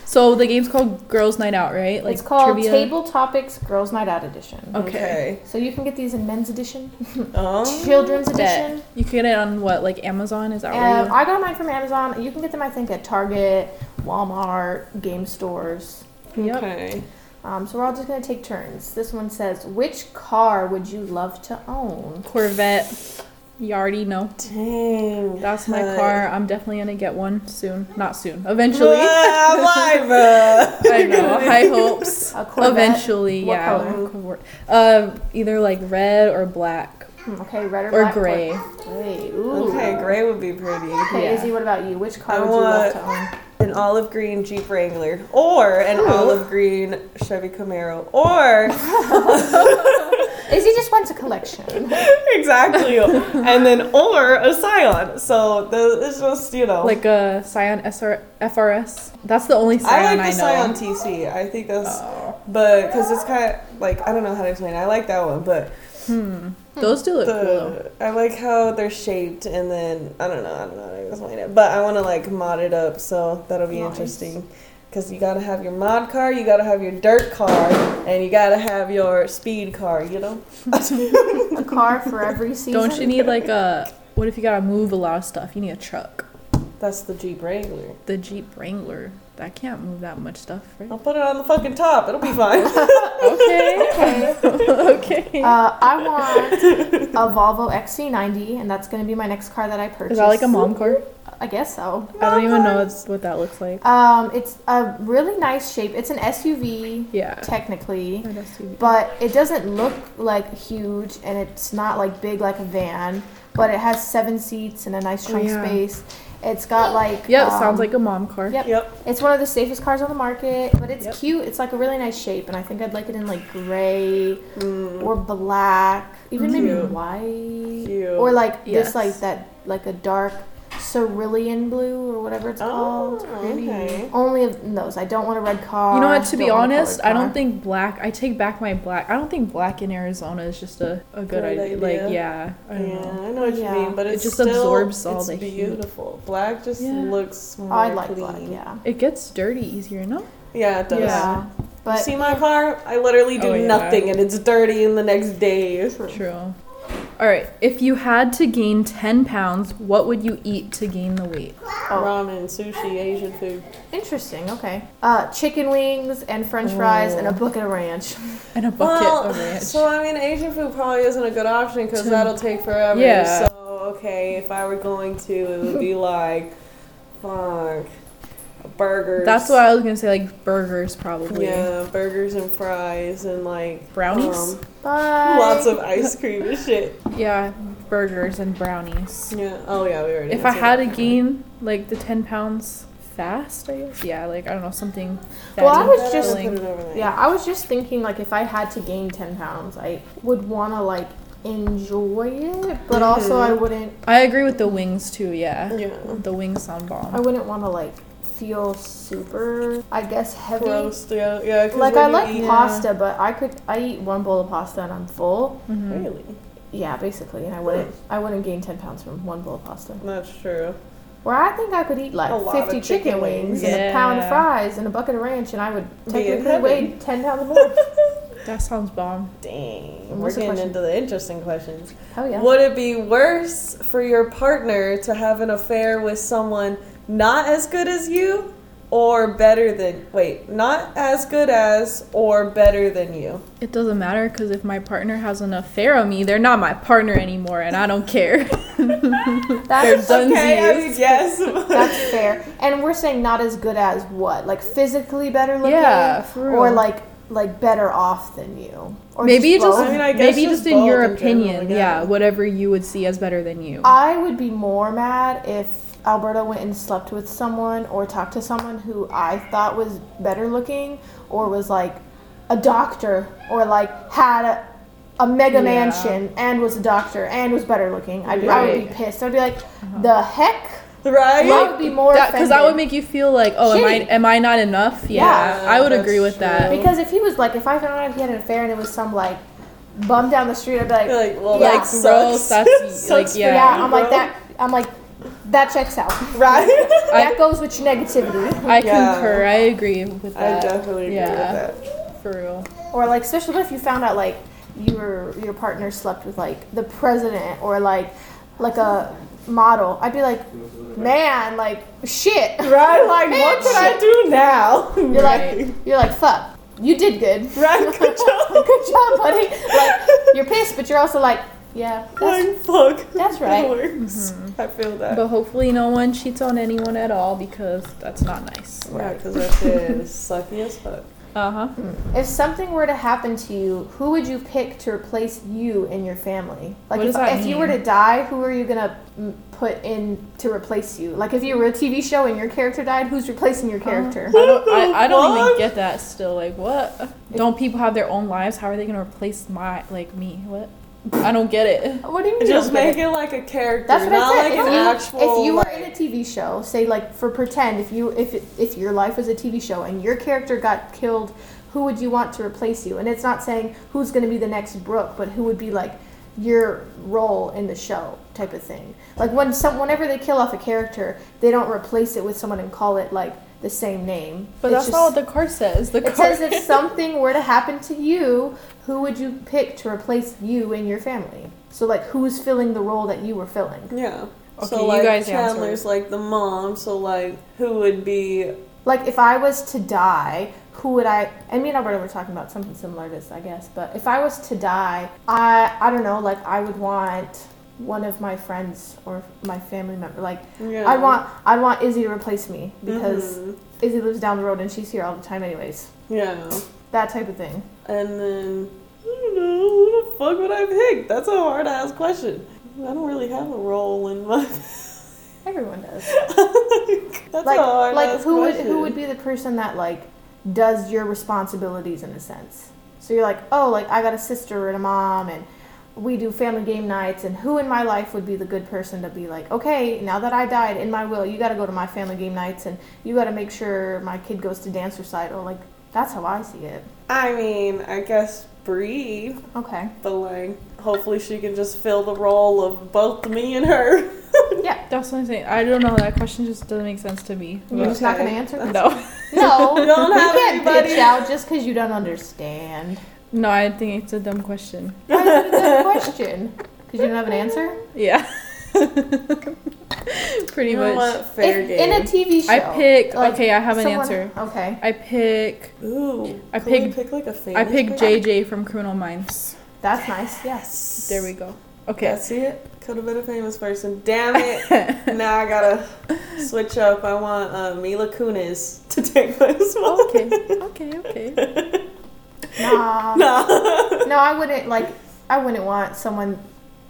Speaker 2: So the game's called Girls Night Out, right?
Speaker 1: it's called
Speaker 2: trivia?
Speaker 1: Table Topics Girls Night Out Edition.
Speaker 2: Okay.
Speaker 1: So you can get these in men's edition,
Speaker 3: Um,
Speaker 1: children's
Speaker 2: Bet.
Speaker 1: edition.
Speaker 2: You can get it on what, like Amazon? Is that where
Speaker 1: Um,
Speaker 2: you?
Speaker 1: I got mine from Amazon. You can get them, I think, at Target, Walmart, game stores.
Speaker 2: Yep.
Speaker 3: Okay.
Speaker 1: Um, so we're all just gonna take turns. This one says, "Which car would you love to own?"
Speaker 2: Corvette. You already know.
Speaker 3: Dang.
Speaker 2: That's my
Speaker 3: Uh,
Speaker 2: car. I'm definitely gonna get one soon. Not soon. Eventually.
Speaker 3: I'm live. uh.
Speaker 2: I know. High hopes.
Speaker 1: A
Speaker 2: Eventually,
Speaker 1: What
Speaker 2: yeah.
Speaker 1: color?
Speaker 2: Cor- Um, either like red or black.
Speaker 1: Hmm, Okay, red or,
Speaker 2: or
Speaker 1: black.
Speaker 2: gray.
Speaker 1: Gray. Ooh.
Speaker 3: Okay, gray would be pretty.
Speaker 1: Okay,
Speaker 2: Yeah.
Speaker 1: Izzy, what about you? Which car
Speaker 3: I
Speaker 1: would you love
Speaker 3: want-
Speaker 1: to own?
Speaker 3: An olive green Jeep Wrangler, or an
Speaker 1: Ooh.
Speaker 3: olive green Chevy Camaro, or
Speaker 1: Izzy just wants a collection.
Speaker 3: exactly, and then or a Scion. So the, it's just you know,
Speaker 2: Like a Scion SR- FRS. That's the only Scion
Speaker 3: I
Speaker 2: Scion
Speaker 3: like
Speaker 2: I,
Speaker 3: the
Speaker 2: know.
Speaker 3: Scion TC. I think that's,
Speaker 2: Oh.
Speaker 3: but because it's kind of like I don't know how to explain. it. I like that one, but
Speaker 2: Hmm. Those do look cool though.
Speaker 3: I like how they're shaped, and then I don't know, I don't know how to explain it, but I want to like mod it up, so that'll be
Speaker 1: Nice.
Speaker 3: interesting. Because you gotta have your mod car, you gotta have your dirt car, and you gotta have your speed car. You know.
Speaker 1: a car for every season.
Speaker 2: Don't you need like a? What if you gotta move a lot of stuff? You need a truck.
Speaker 3: That's the Jeep Wrangler.
Speaker 2: The Jeep Wrangler. That can't move that much stuff, right?
Speaker 3: I'll put it on the fucking top. It'll be fine.
Speaker 2: Okay.
Speaker 1: Okay.
Speaker 2: okay.
Speaker 1: Uh, I want a Volvo XC90, and that's going to be my next car that I purchase.
Speaker 2: Is that like a mom car?
Speaker 1: I guess so.
Speaker 2: I don't even know what's- what that looks like.
Speaker 1: Um, it's a really nice shape. It's an SUV,
Speaker 2: Yeah.
Speaker 1: technically,
Speaker 2: An SUV.
Speaker 1: but it doesn't look like huge, and it's not like big like a van. But it has seven seats and a nice
Speaker 2: Oh,
Speaker 1: trunk
Speaker 2: yeah.
Speaker 1: space. It's got like
Speaker 2: Yeah,
Speaker 1: um,
Speaker 2: sounds like a mom car.
Speaker 1: Yep.
Speaker 3: yep.
Speaker 1: It's one of the safest cars on the market, but it's
Speaker 2: Yep.
Speaker 1: cute. It's like a really nice shape, and I think I'd like it in like gray
Speaker 3: Mm,
Speaker 1: or black, even maybe white,
Speaker 3: cute.
Speaker 1: or like
Speaker 2: Yes.
Speaker 1: this, like that, like a dark cerulean blue or whatever it's
Speaker 3: Oh,
Speaker 1: called.
Speaker 3: okay.
Speaker 1: Only of those. I don't want a red car.
Speaker 2: You know what? To be
Speaker 1: don't want
Speaker 2: honest, I don't think black. I take back my black. I don't think black in Arizona is just a, a good
Speaker 3: Good
Speaker 2: idea.
Speaker 3: idea.
Speaker 2: Like, yeah, I
Speaker 3: Yeah,
Speaker 2: know.
Speaker 3: I know what
Speaker 1: Yeah.
Speaker 3: you mean, but
Speaker 2: It just
Speaker 3: still,
Speaker 2: absorbs all
Speaker 3: it's
Speaker 2: the heat.
Speaker 3: beautiful. Black just
Speaker 2: Yeah.
Speaker 3: looks more
Speaker 1: I like
Speaker 3: clean.
Speaker 1: black. Yeah.
Speaker 2: It gets dirty easier, no?
Speaker 3: Yeah, it does.
Speaker 1: Yeah.
Speaker 3: You see my car? I literally do
Speaker 2: Oh, yeah.
Speaker 3: nothing and it's dirty in the next day.
Speaker 2: True. All right. If you had to gain 10 pounds, what would you eat to gain the weight?
Speaker 1: Oh.
Speaker 3: Ramen, sushi, Asian food.
Speaker 1: interesting. Okay. Uh, chicken wings and French fries and a bucket of ranch.
Speaker 2: And a bucket
Speaker 3: well,
Speaker 2: of ranch.
Speaker 3: so I mean, Asian food probably isn't a good option because
Speaker 2: To-
Speaker 3: that'll take forever.
Speaker 2: Yeah.
Speaker 3: So okay, if I were going to, it would be like, fuck, burgers.
Speaker 2: That's what I was gonna say. Like burgers, probably.
Speaker 3: Yeah, burgers and fries and like
Speaker 2: Brownies?
Speaker 3: um,
Speaker 1: Bye.
Speaker 3: lots of ice cream and shit.
Speaker 2: Yeah, burgers and brownies.
Speaker 3: Yeah. Oh yeah, we already.
Speaker 2: If I had to gain like the 10 pounds fast, I guess. Yeah, like I don't know something.
Speaker 1: Well, I was just-
Speaker 3: would
Speaker 2: filling.
Speaker 3: put it over there.
Speaker 1: Yeah, I was just thinking like if I had to gain ten pounds, I would want to like enjoy it, but also
Speaker 3: Mhm.
Speaker 1: I wouldn't.
Speaker 2: I agree with the wings too. Yeah,
Speaker 3: Yeah.
Speaker 2: the wings on sound
Speaker 1: I wouldn't want to like feel super. I guess heavy.
Speaker 3: Gross. Yeah. Yeah. 'cause
Speaker 1: Like I like
Speaker 3: eat-
Speaker 1: pasta, but I could I eat one bowl of pasta and I'm full.
Speaker 2: Mhm.
Speaker 3: Really?
Speaker 1: Yeah, basically, and I wouldn't I wouldn't gain ten pounds from one bowl of pasta.
Speaker 3: That's true.
Speaker 1: Where I think I could eat like fifty chicken,
Speaker 3: chicken
Speaker 1: wings
Speaker 3: wings.
Speaker 1: and a pound of fries and a bucket of ranch, and I would technically weigh ten pounds more.
Speaker 2: That sounds bomb.
Speaker 3: Dang. We're getting
Speaker 1: question?
Speaker 3: into the interesting questions.
Speaker 1: Oh yeah.
Speaker 3: Would it be worse for your partner to have an affair with someone not as good as you or better than wait, not as good as or better than you?
Speaker 2: It doesn't matter because if my partner has an affair on me, they're not my partner anymore, and I don't care.
Speaker 1: That's,
Speaker 2: They're.
Speaker 3: Okay, I mean, yes.
Speaker 1: that's fair. And we're saying not as good as what? Like physically better looking?
Speaker 2: Yeah, for real.
Speaker 1: Or like like better off than you? Or
Speaker 2: maybe just,
Speaker 1: both?
Speaker 3: I mean, I guess
Speaker 2: maybe
Speaker 3: just
Speaker 2: just in your
Speaker 3: both in general,
Speaker 2: opinion,
Speaker 3: yeah.
Speaker 2: yeah, whatever you would see as better than you.
Speaker 1: I would be more mad if Alberto went and slept with someone or talked to someone who I thought was better looking or was like a doctor or like had a, a mega
Speaker 2: Yeah.
Speaker 1: mansion and was a doctor and was better looking. I'd be, I would be
Speaker 2: Uh-huh.
Speaker 1: pissed. I'd be like, the heck?
Speaker 3: right?
Speaker 1: I would be more
Speaker 2: because that would make you feel like, oh, am I am I not enough? Yeah,
Speaker 1: Yeah,
Speaker 2: I would agree with that.
Speaker 1: Because if he was like, if I found out he had an affair and it was some like bum down the street, I'd be like,
Speaker 3: like, well,
Speaker 1: Yeah.
Speaker 2: Like,
Speaker 3: sucks.
Speaker 2: gross, that's-
Speaker 3: Sucks
Speaker 2: like,
Speaker 3: for
Speaker 2: yeah.
Speaker 1: yeah,
Speaker 3: you,
Speaker 1: I'm like that. I'm like, that checks out.
Speaker 3: Right?
Speaker 1: that goes with your negativity.
Speaker 2: I
Speaker 3: Yeah.
Speaker 2: concur. I agree with that.
Speaker 3: I
Speaker 2: that.
Speaker 3: definitely agree
Speaker 2: Yeah.
Speaker 3: with that.
Speaker 2: For real.
Speaker 1: Or like, especially if you found out like your your partner slept with like the president or like like a model, I'd be like, man, like shit.
Speaker 3: Right? Like, what
Speaker 1: Bitch.
Speaker 3: can I do now?
Speaker 1: You're
Speaker 2: Right.
Speaker 1: like, you're like, fuck, you did good.
Speaker 3: Right? Good job.
Speaker 1: good job, buddy. Like, you're pissed, but you're also like, yeah, that's,
Speaker 3: Like, fuck.
Speaker 1: That's
Speaker 3: That
Speaker 1: right.
Speaker 3: works. Mm-hmm. I feel that.
Speaker 2: But hopefully, no one cheats on anyone at all because that's not nice.
Speaker 3: Yeah, because that shit is sucky as fuck.
Speaker 2: Uh huh.
Speaker 1: If something were to happen to you, who would you pick to replace you in your family? Like
Speaker 2: What
Speaker 1: if,
Speaker 2: does that
Speaker 1: if you were to die, who are you gonna put in to replace you? Like if you were a TV show and your character died, who's replacing your uh, character?
Speaker 2: I don't. I, I don't even get that. Still, like, what? Don't people have their own lives? How are they gonna replace my like me? What? I don't get it.
Speaker 1: What do you mean?
Speaker 3: Just
Speaker 1: don't
Speaker 3: make
Speaker 1: it?
Speaker 3: it like a character,
Speaker 1: That's what
Speaker 3: not
Speaker 1: I said.
Speaker 3: like
Speaker 1: if,
Speaker 3: an
Speaker 1: you,
Speaker 3: actual.
Speaker 1: if you were
Speaker 3: like-
Speaker 1: in a TV show, say like for pretend, if you if if your life was a TV show and your character got killed, who would you want to replace you? And it's not saying who's going to be the next Brooke, but who would be like your role in the show type of thing. Like when some whenever they kill off a character, they don't replace it with someone and call it like the same name.
Speaker 2: But
Speaker 1: It's
Speaker 2: that's not what the card says. The
Speaker 1: it
Speaker 2: card
Speaker 1: says if something were to happen to you, who would you pick to replace you in your family? So like who's filling the role that you were filling?
Speaker 3: yeah.
Speaker 2: Okay,
Speaker 3: so
Speaker 2: you
Speaker 3: like
Speaker 2: guys answer.
Speaker 3: Chandler's like the mom, so like who would be
Speaker 1: Like if I was to die, who would I? And me and Alberto were talking about something similar to this, I guess. But if I was to die, I I don't know. Like I would want one of my friends or my family member. Like
Speaker 3: yeah.
Speaker 1: I'd want I'd want Izzy to replace me because
Speaker 3: Mhm.
Speaker 1: Izzy lives down the road and she's here all the time, anyways.
Speaker 3: Yeah.
Speaker 1: That type of thing.
Speaker 3: And then I don't know, who the fuck would I pick? That's a hard ass question. I don't really have a role in my
Speaker 1: Everyone does.
Speaker 3: That's
Speaker 1: like
Speaker 3: a hard
Speaker 1: like
Speaker 3: ass
Speaker 1: who would
Speaker 3: question.
Speaker 1: who would be the person that like does your responsibilities in a sense so you're like oh like i got a sister and a mom and we do family game nights and who in my life would be the good person to be like okay now that i died in my will you got to go to my family game nights and you got to make sure my kid goes to dance recital like that's how i see it
Speaker 3: I mean, I guess Bree,
Speaker 1: okay
Speaker 3: but like hopefully she can just fill the role of both me and her.
Speaker 1: yeah
Speaker 2: That's what I'm saying. I don't know. That question just doesn't make sense to me.
Speaker 1: you're just not gonna answer
Speaker 2: No.
Speaker 1: no
Speaker 3: You don't have
Speaker 1: you can't
Speaker 3: anybody?
Speaker 1: bitch out just because you don't understand
Speaker 2: No, I think it's a dumb question.
Speaker 1: why is it a good question because you don't have an answer
Speaker 2: Yeah. Pretty
Speaker 3: You
Speaker 2: much.
Speaker 3: what? Fair
Speaker 1: If-
Speaker 3: game.
Speaker 1: in a tv show
Speaker 2: I pick.
Speaker 1: like,
Speaker 2: okay, I have an
Speaker 1: someone-
Speaker 2: answer.
Speaker 1: okay
Speaker 2: I pick.
Speaker 3: Ooh,
Speaker 2: I
Speaker 3: can we
Speaker 2: pick-
Speaker 3: pick like a famous
Speaker 2: I pick? JJ from Criminal Minds.
Speaker 1: That's nice. Yes.
Speaker 3: Yes.
Speaker 2: There we go. Okay.
Speaker 3: See it. Could have been a famous person. Damn it. now I gotta switch up. I want uh, Mila Kunis to take my spot.
Speaker 2: okay. Okay. Okay.
Speaker 1: Nah.
Speaker 3: Nah.
Speaker 1: No, I wouldn't like. I wouldn't want someone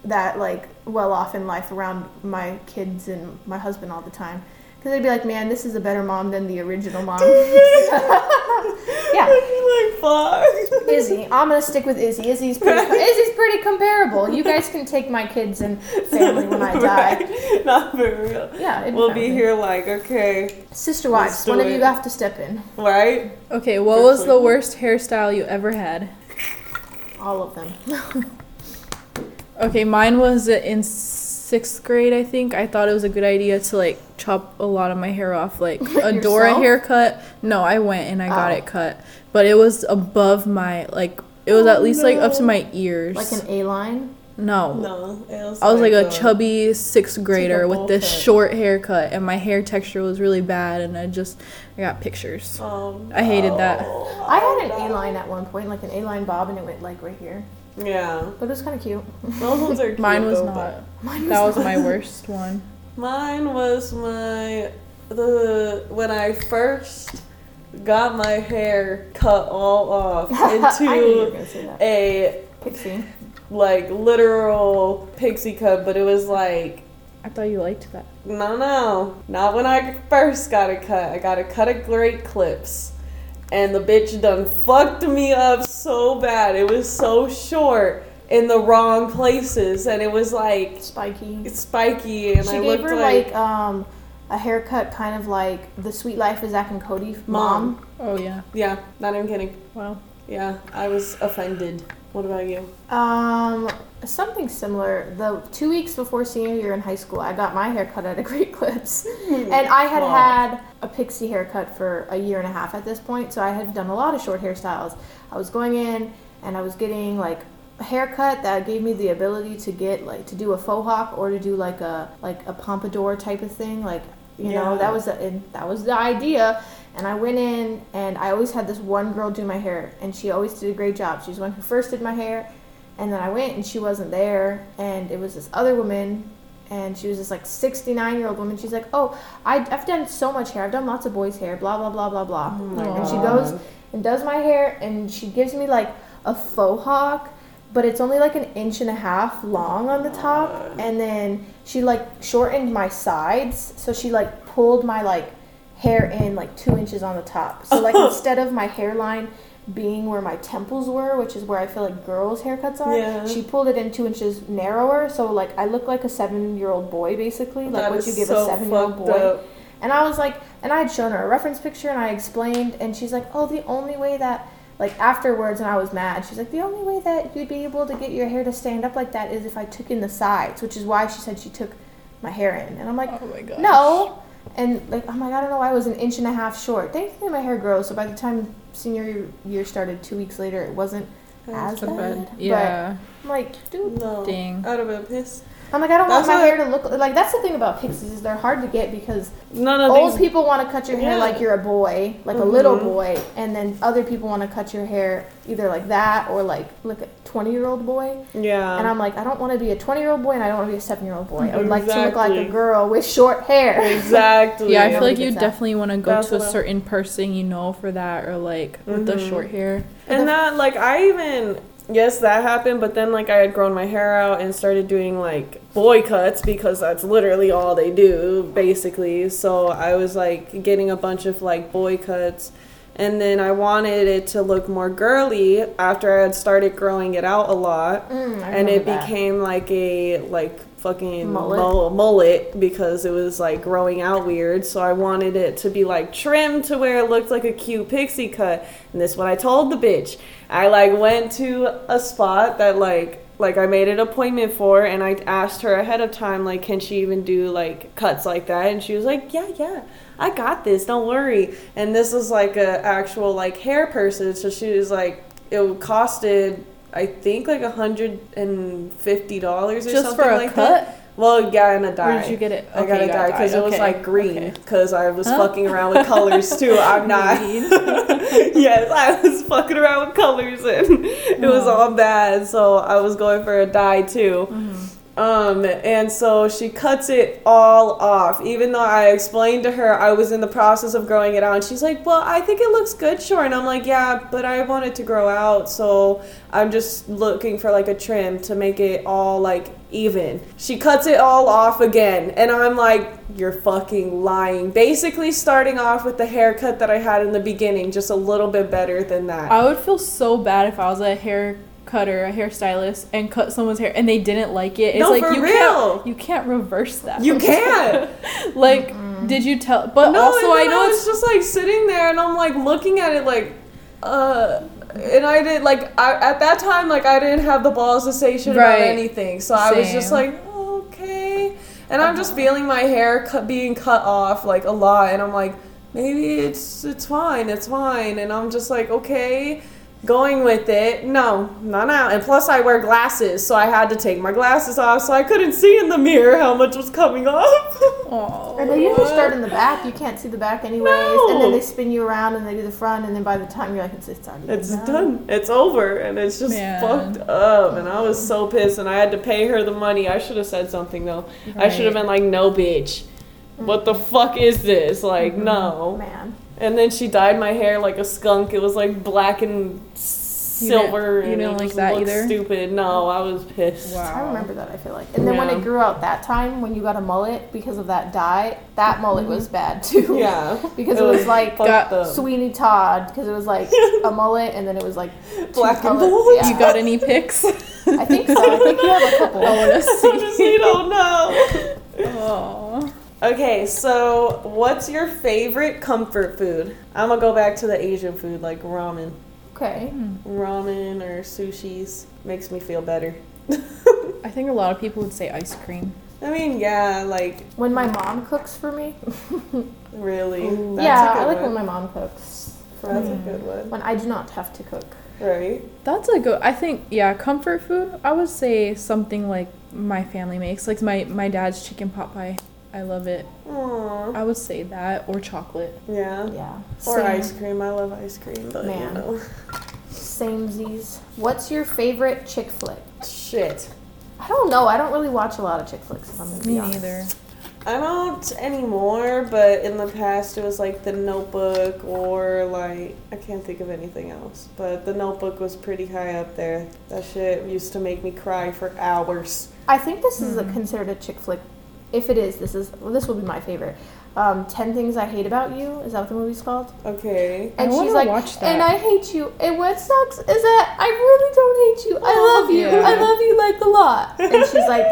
Speaker 1: that like well off in life around my kids and my husband all the time. Because they'd be like, man, this is a better mom than the original mom. yeah.
Speaker 3: like fuck.
Speaker 1: Izzy, I'm gonna stick with Izzy. Izzy's pretty. Izzy's pretty comparable. You guys can take my kids and family when I die.
Speaker 3: Right. Not for real.
Speaker 1: Yeah,
Speaker 3: We'll
Speaker 1: fine
Speaker 3: be here like okay,
Speaker 1: Sister
Speaker 3: Let's
Speaker 1: wives,
Speaker 3: do
Speaker 1: one of you have to step in.
Speaker 3: right?
Speaker 2: Okay. What was the worst hairstyle you ever had?
Speaker 1: All of them.
Speaker 2: Okay, mine was in sixth grade, I think. I thought it was a good idea to like chop a lot of my hair off, like a Dora haircut. No, I went and I got
Speaker 1: Oh.
Speaker 2: it cut, but it was above my like. It was
Speaker 3: Oh,
Speaker 2: at least like up to my ears.
Speaker 1: Like an A line.
Speaker 2: no.
Speaker 3: No, it was
Speaker 2: I was like a
Speaker 3: uh,
Speaker 2: chubby sixth grader with this
Speaker 3: cut.
Speaker 2: short haircut, and my hair texture was really bad, and I just I got pictures.
Speaker 3: Um,
Speaker 2: I hated that.
Speaker 3: oh,
Speaker 1: I had an. A line at one point, like an A line bob, and it went like right here.
Speaker 3: Yeah,
Speaker 1: But it was kind of cute.
Speaker 3: those ones are. Cute,
Speaker 2: Mine was
Speaker 3: though,
Speaker 2: not.
Speaker 3: but-
Speaker 1: Mine
Speaker 2: That was
Speaker 1: not.
Speaker 2: my worst one.
Speaker 3: Mine was my the when I first got my hair cut all off
Speaker 1: I knew you were
Speaker 3: into
Speaker 1: gonna say that.
Speaker 3: a
Speaker 1: Pixie.
Speaker 3: like literal pixie cut, but it was like
Speaker 2: I thought you liked that.
Speaker 3: no, no, not when I first got it cut. I got it cut at Great Clips, and the bitch done fucked me up so bad. It was so short in the wrong places, and it was like
Speaker 1: Spiky.
Speaker 3: spiky, and
Speaker 1: she
Speaker 3: I
Speaker 1: gave
Speaker 3: looked
Speaker 1: her
Speaker 3: like,
Speaker 1: like, um a haircut kind of like the Suite Life of Zack and Cody mom.
Speaker 3: Mom.
Speaker 2: Oh yeah.
Speaker 3: yeah, not even kidding.
Speaker 2: Wow.
Speaker 3: Yeah, I was offended. What about you?
Speaker 1: Um, something similar. The two weeks before senior year in high school, I got my hair cut at a Great Clips, and I had
Speaker 3: Wow.
Speaker 1: had a pixie haircut for a year and a half at this point. So I had done a lot of short hairstyles. I was going in and I was getting like a haircut that gave me the ability to get like to do a faux hawk or to do like a like a pompadour type of thing. Like you know that was and that was the idea. And I went in and I always had this one girl do my hair, and she always did a great job. She was the one who first did my hair, and then I went and she wasn't there, and it was this other woman, and she was this like 69 year old woman. She's like, Oh, I, I've done so much hair. I've done lots of boys' hair, blah, blah, blah, blah, blah.
Speaker 3: My
Speaker 1: and she goes and does my hair, and she gives me like a faux hawk, but it's only like an inch and a half long on the top, and then she like shortened my sides, so she like pulled my like hair in like two inches on the top. So like oh. instead of my hairline being where my temples were, which is where I feel like girls' haircuts are,
Speaker 3: Yeah.
Speaker 1: she pulled it in two inches narrower. So like I look like a seven-year-old boy basically, like
Speaker 3: That
Speaker 1: what you give
Speaker 3: so
Speaker 1: a seven-year-old boy.
Speaker 3: up.
Speaker 1: And I was like, and I had shown her a reference picture and I explained, and she's like, oh, the only way that, like afterwards, and I was mad, she's like, the only way that you'd be able to get your hair to stand up like that is if I took in the sides, which is why she said she took my hair in. And I'm like,
Speaker 2: Oh my god.
Speaker 1: no. And like, I'm like, I don't know why I was an inch and a half short. Thankfully, my hair grows, so by the time senior year- year started two weeks later, it wasn't as
Speaker 2: So
Speaker 1: bad.
Speaker 2: bad. Yeah.
Speaker 1: But I'm like, dude,
Speaker 3: No.
Speaker 2: Dang.
Speaker 3: I'd have been pissed.
Speaker 1: I'm like, I don't
Speaker 3: That's
Speaker 1: want my hair to look like. That's the thing about pixies is they're hard to get because
Speaker 3: None of
Speaker 1: old
Speaker 3: these.
Speaker 1: people want to cut your hair
Speaker 3: Yeah.
Speaker 1: like you're a boy, like a little
Speaker 3: Mhm.
Speaker 1: boy, and then other people want to cut your hair either like that or like look a 20 year old boy.
Speaker 3: Yeah.
Speaker 1: And I'm like, I don't want to be a 20 year old boy, and I don't want to be a seven year old boy. I would like to look like a girl with short hair.
Speaker 3: exactly.
Speaker 2: Yeah, I feel like you definitely want to go
Speaker 3: That's
Speaker 2: to a
Speaker 3: what
Speaker 2: certain person you know for that, or like with the
Speaker 3: Mhm.
Speaker 2: short hair.
Speaker 3: And that, like, I even, yes, that happened, but then, like, I had grown my hair out and started doing, like, boy cuts because that's literally all they do, basically. So I was, like, getting a bunch of, like, boy cuts. And then I wanted it to look more girly after I had started growing it out a lot.
Speaker 1: Mm,
Speaker 3: and it
Speaker 1: that.
Speaker 3: became like a like fucking
Speaker 1: Mullet?
Speaker 3: mullet. mullet because it was like growing out weird so i wanted it to be like trimmed to where it looked like a cute pixie cut and this is what i told the bitch i like went to a spot that like like i made an appointment for and i asked her ahead of time like can she even do like cuts like that and she was like yeah yeah i got this don't worry and this was like a actual like hair person so she was like it costed I think like a hundred and fifty dollars or
Speaker 2: Just
Speaker 3: something
Speaker 2: for a
Speaker 3: like
Speaker 2: cut?
Speaker 3: that. Well, yeah, and a dye.
Speaker 2: Or did you get it?
Speaker 3: I got
Speaker 2: Okay,
Speaker 3: a dye because it was
Speaker 2: Okay,
Speaker 3: like green
Speaker 2: okay.
Speaker 3: because I was
Speaker 2: Huh?
Speaker 3: fucking around with colors too. I'm not. yes, I was fucking around with colors and it was all bad. So I was going for a dye too.
Speaker 2: Mm-hmm.
Speaker 3: Um, and so she cuts it all off, even though I explained to her I was in the process of growing it out. And she's like, Well, I think it looks good, sure. And I'm like, Yeah, but I want it to grow out, so I'm just looking for like a trim to make it all like even. She cuts it all off again, and I'm like, You're fucking lying. Basically, starting off with the haircut that I had in the beginning, just a little bit better than that.
Speaker 2: I would feel so bad if I was a hair cutter, a hairstylist, and cut someone's hair and they didn't like it. It's
Speaker 3: No,
Speaker 2: like
Speaker 3: for
Speaker 2: you
Speaker 3: real.
Speaker 2: can't you can't reverse that.
Speaker 3: you can't.
Speaker 2: like, did you tell? But
Speaker 3: No,
Speaker 2: also, I know
Speaker 3: was
Speaker 2: it's
Speaker 3: just like sitting there, and I'm like looking at it, like, uh, and I did like I, at that time, like I didn't have the balls to say shit about anything, so I was just like, okay, and I'm just feeling my hair cut, being cut off like a lot, and I'm like, maybe it's it's fine, it's fine, and I'm just like, okay. Going with it, no, not now. And plus, I wear glasses, so I had to take my glasses off, so I couldn't see in the mirror how much was coming off.
Speaker 2: Aw.
Speaker 1: And they usually start in the back. You can't see the back anyways.
Speaker 3: no.
Speaker 1: And then they spin you around and they do the front. And then by the time you're like, it's, it's already
Speaker 3: It's done. It's over, and it's just
Speaker 2: Man.
Speaker 3: fucked up. And I was so pissed, and I had to pay her the money. I should have said something though. I should have been like, "No, bitch, what the fuck is this?" Like,
Speaker 2: Mm-hmm.
Speaker 3: no.
Speaker 1: Man.
Speaker 3: And then she dyed my hair like a skunk. It was like black and silver.
Speaker 2: you
Speaker 3: and
Speaker 2: didn't
Speaker 3: it
Speaker 2: like
Speaker 3: just
Speaker 2: that
Speaker 3: looked
Speaker 2: either?
Speaker 3: Stupid. No, I was pissed.
Speaker 2: Wow.
Speaker 1: I remember that, I feel like. And then when it grew out that time, when you got a mullet because of that dye, that mullet was mm-hmm. bad too.
Speaker 3: Yeah,
Speaker 1: Because it was like
Speaker 3: fucked
Speaker 2: Got.
Speaker 1: Sweeney Todd, because it was like a mullet and then it was like
Speaker 3: Black and
Speaker 1: colors.
Speaker 3: gold?
Speaker 1: Yeah.
Speaker 2: You got any pics?
Speaker 1: I think so. I think you have a couple.
Speaker 2: I want to
Speaker 3: I just
Speaker 2: see.
Speaker 3: you don't know.
Speaker 2: Aw.
Speaker 3: Okay, so what's your favorite comfort food? I'm gonna go back to the Asian food like ramen.
Speaker 1: Okay.
Speaker 3: Ramen or sushis makes me feel better.
Speaker 2: I think a lot of people would say ice cream.
Speaker 3: I mean, yeah, like
Speaker 1: When my mom cooks for me.
Speaker 3: really. That's
Speaker 1: yeah,
Speaker 3: a good
Speaker 1: I like
Speaker 3: one.
Speaker 1: when my mom cooks. For
Speaker 3: That's
Speaker 1: me.
Speaker 3: a good one,
Speaker 1: When I do not have to cook.
Speaker 3: right?
Speaker 2: That's a good. I think yeah, comfort food. I would say something like my family makes, like my my dad's chicken pot pie. I love it.
Speaker 3: Aww.
Speaker 2: I would say that or chocolate.
Speaker 3: Yeah.
Speaker 1: Yeah.
Speaker 3: Or
Speaker 1: Same.
Speaker 3: ice cream. I love ice cream, but
Speaker 1: Man.
Speaker 3: you know,
Speaker 1: Samesies. What's your favorite chick flick?
Speaker 3: shit.
Speaker 1: I don't know. I don't really watch a lot of chick flicks. If I'm gonna be
Speaker 2: Me
Speaker 1: honest.
Speaker 2: neither.
Speaker 3: I don't anymore, but in the past it was like The Notebook or like I can't think of anything else. But The Notebook was pretty high up there. That shit used to make me cry for hours.
Speaker 1: I think this is a,
Speaker 2: Mhm.
Speaker 1: considered a chick flick. If it is, this is well, this will be my favorite. Um, Ten Things I Hate About You. Is that what the movie's called?
Speaker 3: Okay.
Speaker 2: I
Speaker 1: And
Speaker 2: wanna
Speaker 1: she's like,
Speaker 2: watch that.
Speaker 1: and I hate you. And what sucks is that I really don't hate you. I love you.
Speaker 2: Yeah.
Speaker 1: I love you like a lot. And she's like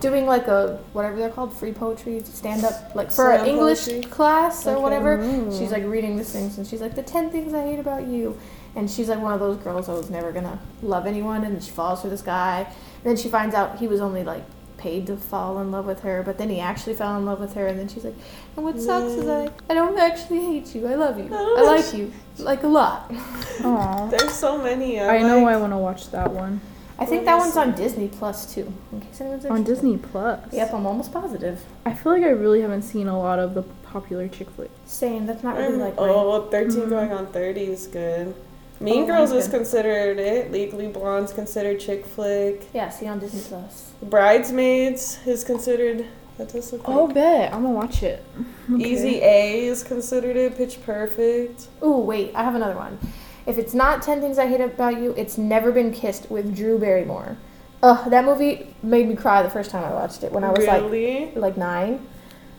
Speaker 1: doing like a whatever they're called, free poetry, stand up, like for an English
Speaker 3: poetry?
Speaker 1: class or
Speaker 3: Okay.
Speaker 1: whatever.
Speaker 2: Ooh.
Speaker 1: She's like reading these things, and she's like, the ten things I hate about you. And she's like one of those girls that was never gonna love anyone, and she falls for this guy. And then she finds out he was only like paid to fall in love with her, but then he actually fell in love with her. And then she's like, and what sucks is I, I don't actually hate you. I love you. I like you like a lot.
Speaker 2: Aw.
Speaker 3: There's so many. I,
Speaker 2: I know. I want to watch that one
Speaker 1: I think that one's on Disney Plus too. In case anyone's
Speaker 2: on. Disney Plus.
Speaker 1: Yep, I'm almost positive.
Speaker 2: I feel like I really haven't seen a lot of the popular chick flicks.
Speaker 1: Same. That's not really like my.
Speaker 3: oh, 13
Speaker 2: Mhm.
Speaker 3: going on 30 is good. Mean
Speaker 1: Oh,
Speaker 3: Girls is considered it. Legally Blonde's considered chick flick.
Speaker 1: Yeah, see on Disney Plus.
Speaker 3: Bridesmaids is considered. That does look
Speaker 2: Oh,
Speaker 3: like.
Speaker 2: bet I'm gonna watch it. Okay.
Speaker 3: Easy A is considered it. Pitch Perfect.
Speaker 1: Ooh, wait, I have another one. If it's not 10 Things I Hate About You, it's Never Been Kissed with Drew Barrymore. Ugh, that movie made me cry the first time I watched it when I was like
Speaker 3: really?
Speaker 1: like nine.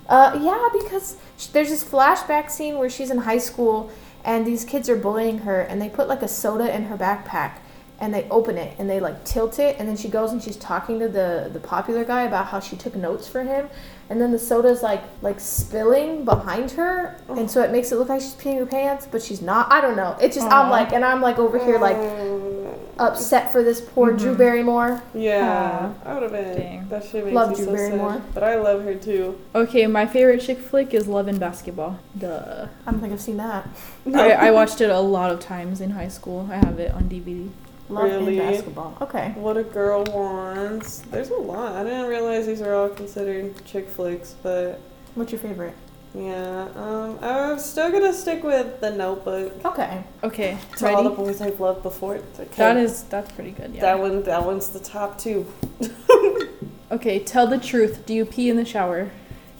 Speaker 1: Uh, yeah, because sh- there's this flashback scene where she's in high school and these kids are bullying her and they put like a soda in her backpack and they open it and they like tilt it and then she goes and she's talking to the the popular guy about how she took notes for him and then the soda's like like spilling behind her and so it makes it look like she's peeing her pants but she's not i don't know it's just i'm like and i'm like over here like
Speaker 3: Mm,
Speaker 1: upset for this poor drew
Speaker 2: Mhm.
Speaker 1: barrymore
Speaker 3: yeah, I would have been.
Speaker 2: Dang.
Speaker 3: That shit makes
Speaker 1: Love
Speaker 3: me
Speaker 1: Drew
Speaker 3: so
Speaker 1: Barrymore.
Speaker 3: sad. But I love her too.
Speaker 2: Okay, my favorite chick flick is Love and Basketball. Duh.
Speaker 1: i don't think i've seen that
Speaker 2: I, I watched it a lot of times in high school. I have it on DVD.
Speaker 1: Love
Speaker 3: Really?
Speaker 1: and basketball okay
Speaker 3: What a Girl Wants. There's a lot. I didn't realize these are all considered chick flicks, but
Speaker 1: what's your favorite
Speaker 3: yeah. Um, I'm still gonna stick with The Notebook.
Speaker 1: okay
Speaker 2: Okay,
Speaker 3: To all the boys I've loved before. Okay.
Speaker 2: That is that's pretty good. Yeah.
Speaker 3: that one. That one's the top two.
Speaker 2: Okay, tell the truth. Do you pee in the shower?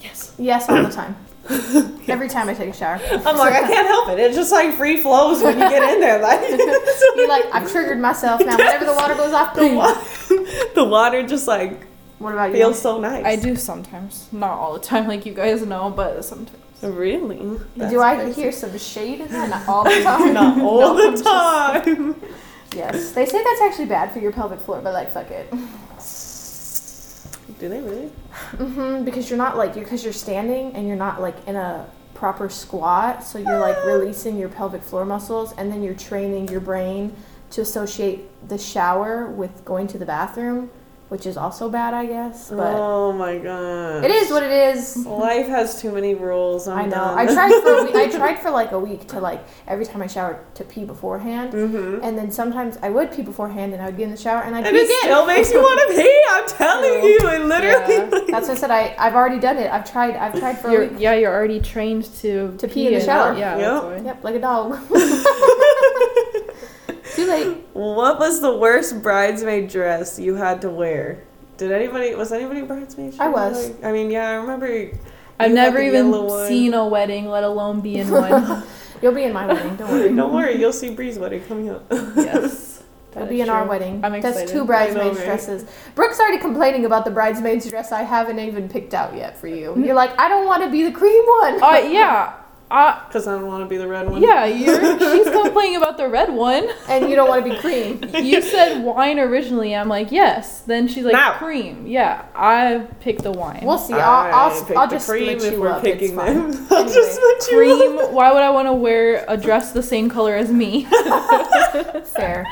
Speaker 3: Yes.
Speaker 1: Yes, all the time. Every time I take a shower.
Speaker 3: I'm like I can't help it. It just like free flows when you get in there. Like
Speaker 1: You're like, I've triggered myself now. Whenever the water goes off,
Speaker 3: the
Speaker 1: boom.
Speaker 3: water, the water just like
Speaker 1: What about you?
Speaker 3: feels so nice.
Speaker 2: I do sometimes, not all the time, like you guys know, but sometimes.
Speaker 3: Really? That's
Speaker 1: Do I
Speaker 3: crazy.
Speaker 1: hear some shade in that? Not all the time.
Speaker 3: Not all
Speaker 1: No, I'm
Speaker 3: the
Speaker 1: just-
Speaker 3: time.
Speaker 1: Yes. They say that's actually bad for your pelvic floor, but like, fuck it.
Speaker 3: Do they really?
Speaker 1: Mm-hmm. because you're not like, you because you're standing and you're not like in a proper squat. So you're like releasing your pelvic floor muscles and then you're training your brain to associate the shower with going to the bathroom, which is also bad, I guess. But
Speaker 3: oh my god.
Speaker 1: it is what it is.
Speaker 3: Life has too many rules. I'm
Speaker 1: I know.
Speaker 3: Done.
Speaker 1: I tried for a week, I tried for like a week to like every time I showered to pee beforehand,
Speaker 3: Mm-hmm.
Speaker 1: and then sometimes I would pee beforehand and I would get in the shower and I'd
Speaker 3: And
Speaker 1: pee
Speaker 3: it
Speaker 1: again.
Speaker 3: still makes you want to pee. I'm telling you, it literally.
Speaker 2: Yeah.
Speaker 1: That's what I said. I I've already done it. I've tried. I've tried for
Speaker 2: You're,
Speaker 1: week.
Speaker 2: yeah, you're already trained to
Speaker 1: To pee in the shower.
Speaker 2: Yeah,
Speaker 3: Yep.
Speaker 1: Yep, like a dog. Too late.
Speaker 3: What was the worst bridesmaid dress you had to wear? Did anybody? Was anybody bridesmaid?
Speaker 1: I was.
Speaker 3: Like- I mean, yeah, I remember.
Speaker 2: I've never even seen a wedding, let alone be in one.
Speaker 1: You'll be in my wedding. Don't worry.
Speaker 3: Don't worry, you'll see Bree's wedding coming up.
Speaker 2: yes.
Speaker 1: You'll be
Speaker 2: is
Speaker 1: in our wedding.
Speaker 2: I'm
Speaker 1: That's two
Speaker 3: I know, right?
Speaker 1: dresses. Brooke's already complaining about the bridesmaids dress I haven't even picked out yet for you. You're like, I don't want to be the cream one.
Speaker 2: Uh, yeah. Uh,
Speaker 3: Because I don't want to be the red one.
Speaker 2: yeah, you're, she's complaining about the red one.
Speaker 1: and you don't want to be cream.
Speaker 2: You said wine originally. I'm like, yes. Then she's like,
Speaker 3: No.
Speaker 2: cream. Yeah, I picked the wine.
Speaker 1: We'll see.
Speaker 3: I
Speaker 1: I'll, I'll,
Speaker 3: picked
Speaker 1: I'll
Speaker 3: the
Speaker 1: just
Speaker 3: cream
Speaker 1: split
Speaker 3: if
Speaker 1: you
Speaker 3: we're
Speaker 1: up. It's
Speaker 3: picking
Speaker 1: fine.
Speaker 3: them. I'll
Speaker 1: Anyway.
Speaker 3: just split you
Speaker 2: cream.
Speaker 3: up.
Speaker 2: Why would I want to wear a dress the same color as me?
Speaker 1: Fair.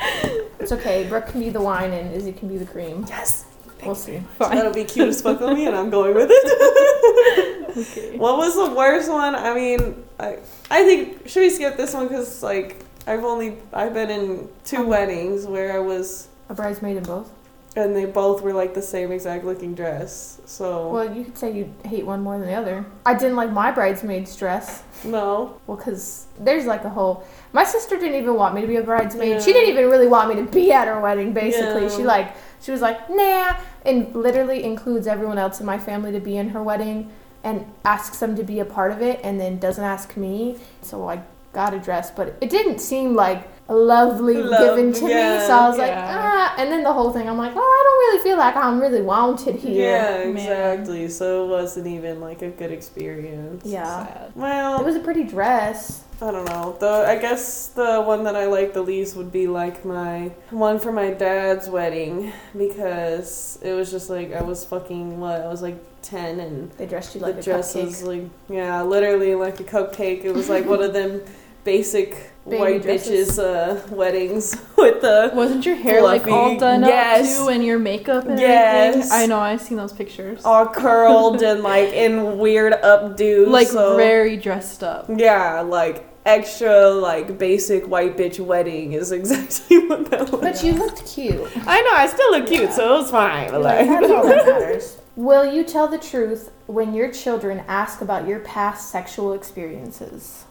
Speaker 1: It's okay. Brooke can be the wine and Izzy can be the cream.
Speaker 3: Yes.
Speaker 1: We'll see.
Speaker 2: Fine.
Speaker 3: That'll be cute as fuck on me, and I'm going with it.
Speaker 2: Okay.
Speaker 3: what was the worst one? I mean, I I think should we skip this one because like I've only I've been in two
Speaker 1: Um,
Speaker 3: weddings where I was
Speaker 1: A bridesmaid in both.
Speaker 3: and they both were like the same exact looking dress. So
Speaker 1: Well, you could say you hate one more than the other. I didn't like my bridesmaid's dress.
Speaker 3: no,
Speaker 1: Well, because there's like a whole. My sister didn't even want me to be a bridesmaid.
Speaker 3: Yeah.
Speaker 1: She didn't even really want me to be at her wedding, basically.
Speaker 3: Yeah.
Speaker 1: She like. She was like, nah, and literally includes everyone else in my family to be in her wedding. and asks them to be a part of it and then doesn't ask me. So I got a dress, but it didn't seem like a lovely
Speaker 3: Love,
Speaker 1: given to me. So I was like, ah. And then the whole thing, I'm like, oh, I don't really feel like I'm really wanted here.
Speaker 3: Yeah,
Speaker 2: man.
Speaker 3: exactly. So it wasn't even like a good experience.
Speaker 1: Yeah.
Speaker 2: Sad.
Speaker 3: Well,
Speaker 1: It was a pretty dress.
Speaker 3: I don't know. The I guess the one that I like the least would be like my one for my dad's wedding because it was just like I was fucking what I was like ten and
Speaker 1: They dressed you like
Speaker 3: the
Speaker 1: a
Speaker 3: dress
Speaker 1: cupcake.
Speaker 3: was like yeah literally like a cupcake. It was like one of them basic white
Speaker 1: dresses.
Speaker 3: bitches uh, weddings with the
Speaker 2: Wasn't your hair like all done
Speaker 3: Yes.
Speaker 2: up too, and your makeup and
Speaker 3: Yes.
Speaker 2: everything? I know. I've seen those pictures.
Speaker 3: all curled and like in weird updo.
Speaker 2: like
Speaker 3: so,
Speaker 2: very dressed up.
Speaker 3: yeah, like extra like basic white bitch wedding is exactly what that was.
Speaker 1: But you looked cute.
Speaker 3: I know, I still look cute, so it was fine. But
Speaker 1: Like,
Speaker 3: like,
Speaker 1: that's all that matters. Will you tell the truth when your children ask about your past sexual experiences?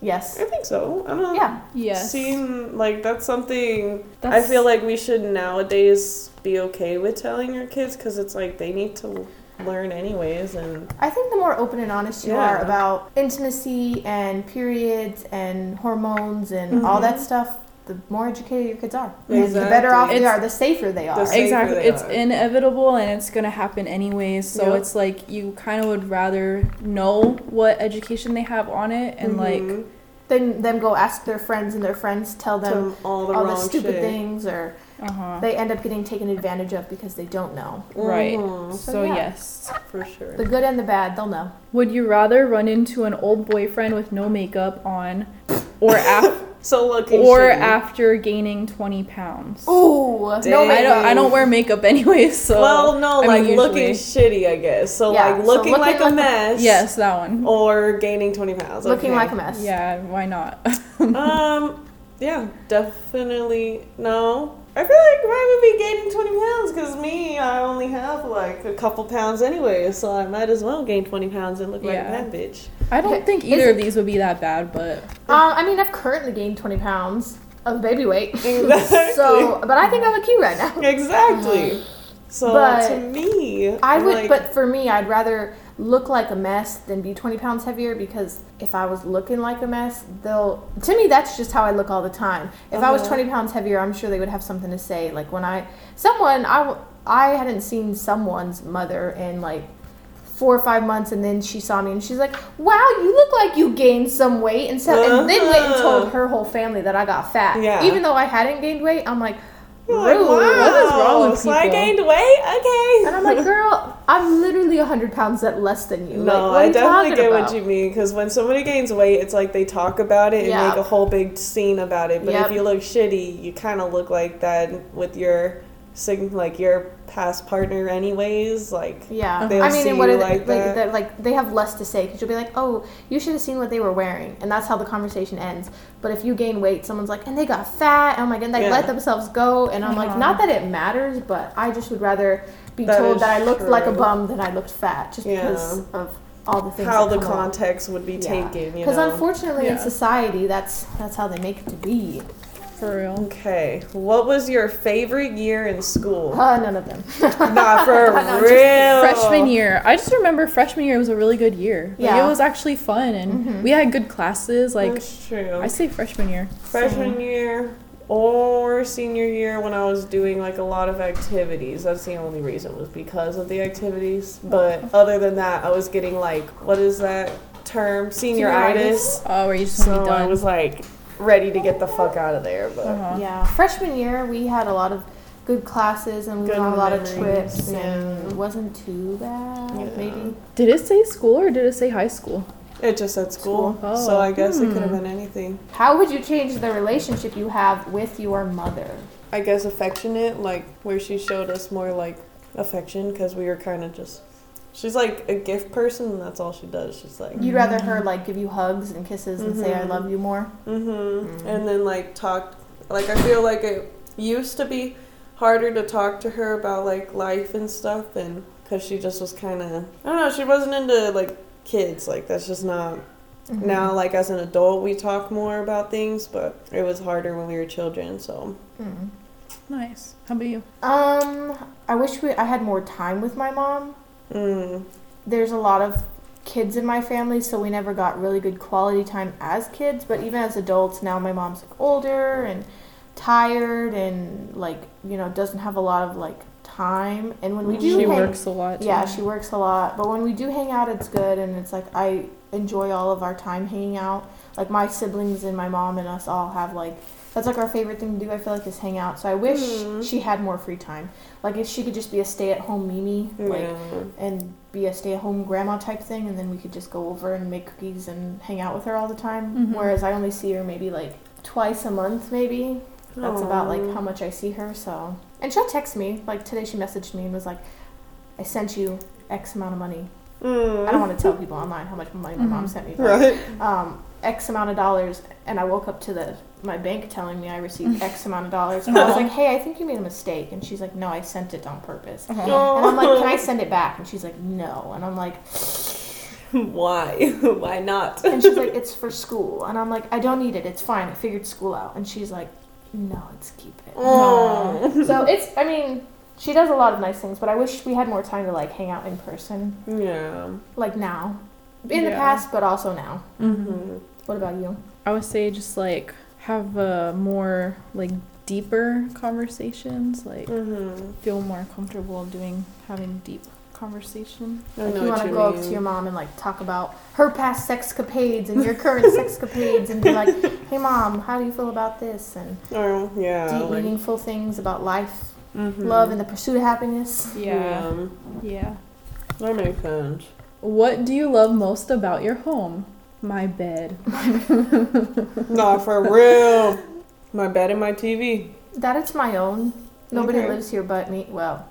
Speaker 1: Yes.
Speaker 3: I think so. I don't know.
Speaker 1: Yeah.
Speaker 2: Yes.
Speaker 3: Seem like that's something I feel like we should nowadays be okay with telling our kids because it's like they need to learn anyways and
Speaker 1: I think the more open and honest you
Speaker 3: Yeah.
Speaker 1: are about intimacy and periods and hormones and all mm-hmm. that stuff, the more educated your kids are. And the better off
Speaker 3: Exactly.
Speaker 1: they are, the safer they are.
Speaker 3: The safer
Speaker 2: exactly
Speaker 3: they
Speaker 2: it's
Speaker 3: are.
Speaker 2: inevitable and it's gonna happen anyways so
Speaker 3: Yep.
Speaker 2: it's like you kind of would rather know what education they have on it and like
Speaker 3: Mhm.
Speaker 1: then them go ask their friends and their friends tell them
Speaker 3: all the
Speaker 1: all the stupid
Speaker 3: shit.
Speaker 1: things or
Speaker 2: uh-huh
Speaker 1: they end up getting taken advantage of because they don't know.
Speaker 2: right
Speaker 3: Mhm,
Speaker 2: so,
Speaker 1: So, yeah.
Speaker 2: yes
Speaker 3: for sure.
Speaker 1: The good and the bad, they'll know.
Speaker 2: would you rather run into an old boyfriend with no makeup on or af-
Speaker 3: So looking
Speaker 2: or
Speaker 3: shitty.
Speaker 2: after gaining 20 pounds
Speaker 1: Ooh,
Speaker 3: Dang.
Speaker 1: no
Speaker 2: I don't I don't wear makeup anyway so
Speaker 3: well, no,
Speaker 2: I
Speaker 3: like
Speaker 2: usually-
Speaker 3: looking shitty, I guess. So
Speaker 1: Yeah,
Speaker 3: like
Speaker 1: so
Speaker 3: looking,
Speaker 1: looking
Speaker 3: like,
Speaker 1: like
Speaker 3: a
Speaker 1: a-
Speaker 3: mess.
Speaker 2: yes that one
Speaker 3: Or gaining twenty pounds.
Speaker 1: Looking
Speaker 3: okay.
Speaker 1: like a mess.
Speaker 2: yeah why not
Speaker 3: um, yeah, definitely no. I feel like I would be gaining twenty pounds because me, I only have like a couple pounds anyway, so I might as well gain twenty pounds and look like
Speaker 2: Yeah.
Speaker 3: a bad bitch.
Speaker 2: I don't think
Speaker 1: Is
Speaker 2: either
Speaker 1: it-
Speaker 2: of these would be that bad but
Speaker 1: Um, I mean, I've currently gained 20 pounds of baby weight.
Speaker 3: Exactly.
Speaker 1: So, but I think I look cute right now.
Speaker 3: Exactly. So
Speaker 1: But
Speaker 3: to me,
Speaker 1: I
Speaker 3: I'm
Speaker 1: would,
Speaker 3: like,
Speaker 1: but for me, I'd rather look like a mess than be 20 pounds heavier because if I was looking like a mess, they'll, to me, that's just how I look all the time. If I was
Speaker 3: Uh-huh.
Speaker 1: 20 pounds heavier, I'm sure they would have something to say. Like when I, someone, I, w- I hadn't seen someone's mother in like four or five months and then she saw me and she's like, wow, you look like you gained some weight. And so, and then went and
Speaker 3: Uh-huh.
Speaker 1: told her whole family that I got fat.
Speaker 3: Yeah.
Speaker 1: Even though I hadn't gained weight, I'm like,
Speaker 3: You're like,
Speaker 1: rude.
Speaker 3: wow,
Speaker 2: What is wrong with
Speaker 3: so I gained weight. Okay.
Speaker 1: And I'm like, girl, I'm literally 100 pounds at less than you.
Speaker 3: No,
Speaker 1: like,
Speaker 3: I definitely get
Speaker 1: about?
Speaker 3: what you mean because when somebody gains weight, it's like they talk about it and
Speaker 1: Yeah.
Speaker 3: make a whole big scene about it. But
Speaker 1: Yep.
Speaker 3: if you look shitty, you kind of look like that with your sig- like your past partner, anyways. Like
Speaker 1: Yeah,
Speaker 3: They'll
Speaker 1: I mean,
Speaker 3: see
Speaker 1: what
Speaker 3: you
Speaker 1: are they,
Speaker 3: like
Speaker 1: like,
Speaker 3: that.
Speaker 1: they're, like they have less to say because you'll be like, oh, you should have seen what they were wearing, and that's how the conversation ends. But if you gain weight, someone's like, and they got fat, and I'm like, and they
Speaker 3: Yeah.
Speaker 1: let themselves go, and I'm like,
Speaker 2: Uh-huh.
Speaker 1: not that it matters, but I just would rather be
Speaker 3: That
Speaker 1: told that I looked like a bum than I looked fat, just
Speaker 3: Yeah.
Speaker 1: because of all the things.
Speaker 3: how the
Speaker 1: come along.
Speaker 3: context would be taken.
Speaker 1: Because
Speaker 3: know.
Speaker 1: unfortunately, in society, that's that's how they make it to be.
Speaker 2: For real
Speaker 3: okay, what was your favorite year in school?
Speaker 1: Uh, none of them.
Speaker 3: Not for
Speaker 1: No,
Speaker 3: real.
Speaker 2: freshman year i just remember freshman year was a really good year like,
Speaker 1: Yeah.
Speaker 2: it was actually fun and
Speaker 1: Mhm.
Speaker 2: we had good classes like
Speaker 3: That's true.
Speaker 2: i say freshman year
Speaker 3: freshman year or senior year when I was doing like a lot of activities. That's the only reason was because of the activities. But other than that, I was getting like what is that term? Senioritis.
Speaker 2: oh where you just
Speaker 3: So
Speaker 2: be
Speaker 3: I was like ready to get the fuck out of there. But
Speaker 2: uh-huh.
Speaker 1: Yeah, freshman year we had a lot of good classes and we
Speaker 3: Good
Speaker 1: went on a lot of
Speaker 3: memories,
Speaker 1: trips and it wasn't too bad.
Speaker 3: Yeah.
Speaker 1: Maybe
Speaker 2: did it say school or did it say high school
Speaker 3: it just said school.
Speaker 2: School.
Speaker 3: So
Speaker 2: Oh.
Speaker 3: I guess it could have
Speaker 2: Hmm.
Speaker 3: been anything.
Speaker 1: how would you change the relationship you have with your mother?
Speaker 3: I guess affectionate, like where she showed us more like affection because we were kind of just. She's like a gift person, and that's all she does. She's like,
Speaker 1: You'd rather her like give you hugs and kisses and say I
Speaker 3: Mhm.
Speaker 1: love you more.
Speaker 3: Mm-hmm. And then like talk, like I feel like it used to be harder to talk to her about like life and stuff, and because she just was kind of I don't know, she wasn't into like kids. Like that's just not.
Speaker 1: Mhm.
Speaker 3: Now, like as an adult, we talk more about things, but it was harder when we were children. So
Speaker 1: Mhm.
Speaker 2: nice how about you
Speaker 1: Um, I wish we I had more time with my mom.
Speaker 3: Mm,
Speaker 1: There's a lot of kids in my family, so we never got really good quality time as kids. But even as adults, now my mom's like older and tired and like you know doesn't have a lot of like time. And when we do,
Speaker 2: she
Speaker 1: hang-
Speaker 2: works a lot.
Speaker 1: Yeah, she works a lot. But when we do hang out, it's good, and it's like I enjoy all of our time hanging out. Like my siblings and my mom and us all have like that's like our favorite thing to do. I feel like is hang out. So I wish
Speaker 3: Mhm.
Speaker 1: she had more free time. Like if she could just be a stay-at-home Mimi, like
Speaker 3: yeah.
Speaker 1: and be a stay-at-home grandma type thing, and then we could just go over and make cookies and hang out with her all the time.
Speaker 2: Mhm.
Speaker 1: Whereas I only see her maybe like twice a month, maybe. That's about like how much I see her. So, and she'll text me. Like today, she messaged me and was like, "I sent you X amount of money."
Speaker 3: Mm.
Speaker 1: I don't want to tell people online how much money my mom
Speaker 2: Mhm.
Speaker 1: sent me, but
Speaker 3: Right.
Speaker 1: um, X amount of dollars, and I woke up to the my bank telling me I received X amount of dollars, and I was like, "Hey, I think you made a mistake," and she's like, "No, I sent it on purpose."
Speaker 2: Uh-huh.
Speaker 1: And I'm like, "Can I send it back?" And she's like, "No," and I'm like,
Speaker 3: Why? Why not?
Speaker 1: and she's like, "It's for school," and I'm like, "I don't need it. It's fine. I figured school out," and she's like, "No, let's keep it."
Speaker 3: Oh.
Speaker 1: so it's, I mean, she does a lot of nice things, but I wish we had more time to like hang out in person,
Speaker 3: Yeah.
Speaker 1: like now, in the past, but also now.
Speaker 3: Mm-hmm.
Speaker 1: What about you?
Speaker 2: I would say just like have uh, more like deeper conversations. Like
Speaker 3: Mm-hmm.
Speaker 2: feel more comfortable doing having deep conversation.
Speaker 1: Like you want to
Speaker 3: you
Speaker 1: go up to your mom and like talk about her past sexcapades and your current sexcapades and be like, "Hey mom, how do you feel about this?" and
Speaker 3: Oh, yeah.
Speaker 1: deep,
Speaker 3: like-
Speaker 1: meaningful things about life,
Speaker 3: Mhm.
Speaker 1: love, and the pursuit of happiness.
Speaker 2: Yeah. Yeah.
Speaker 3: That makes sense.
Speaker 2: What do you love most about your home? My bed.
Speaker 3: no, for real. My bed and my TV.
Speaker 1: That it's my own. Nobody
Speaker 3: Okay.
Speaker 1: lives here but me. Well,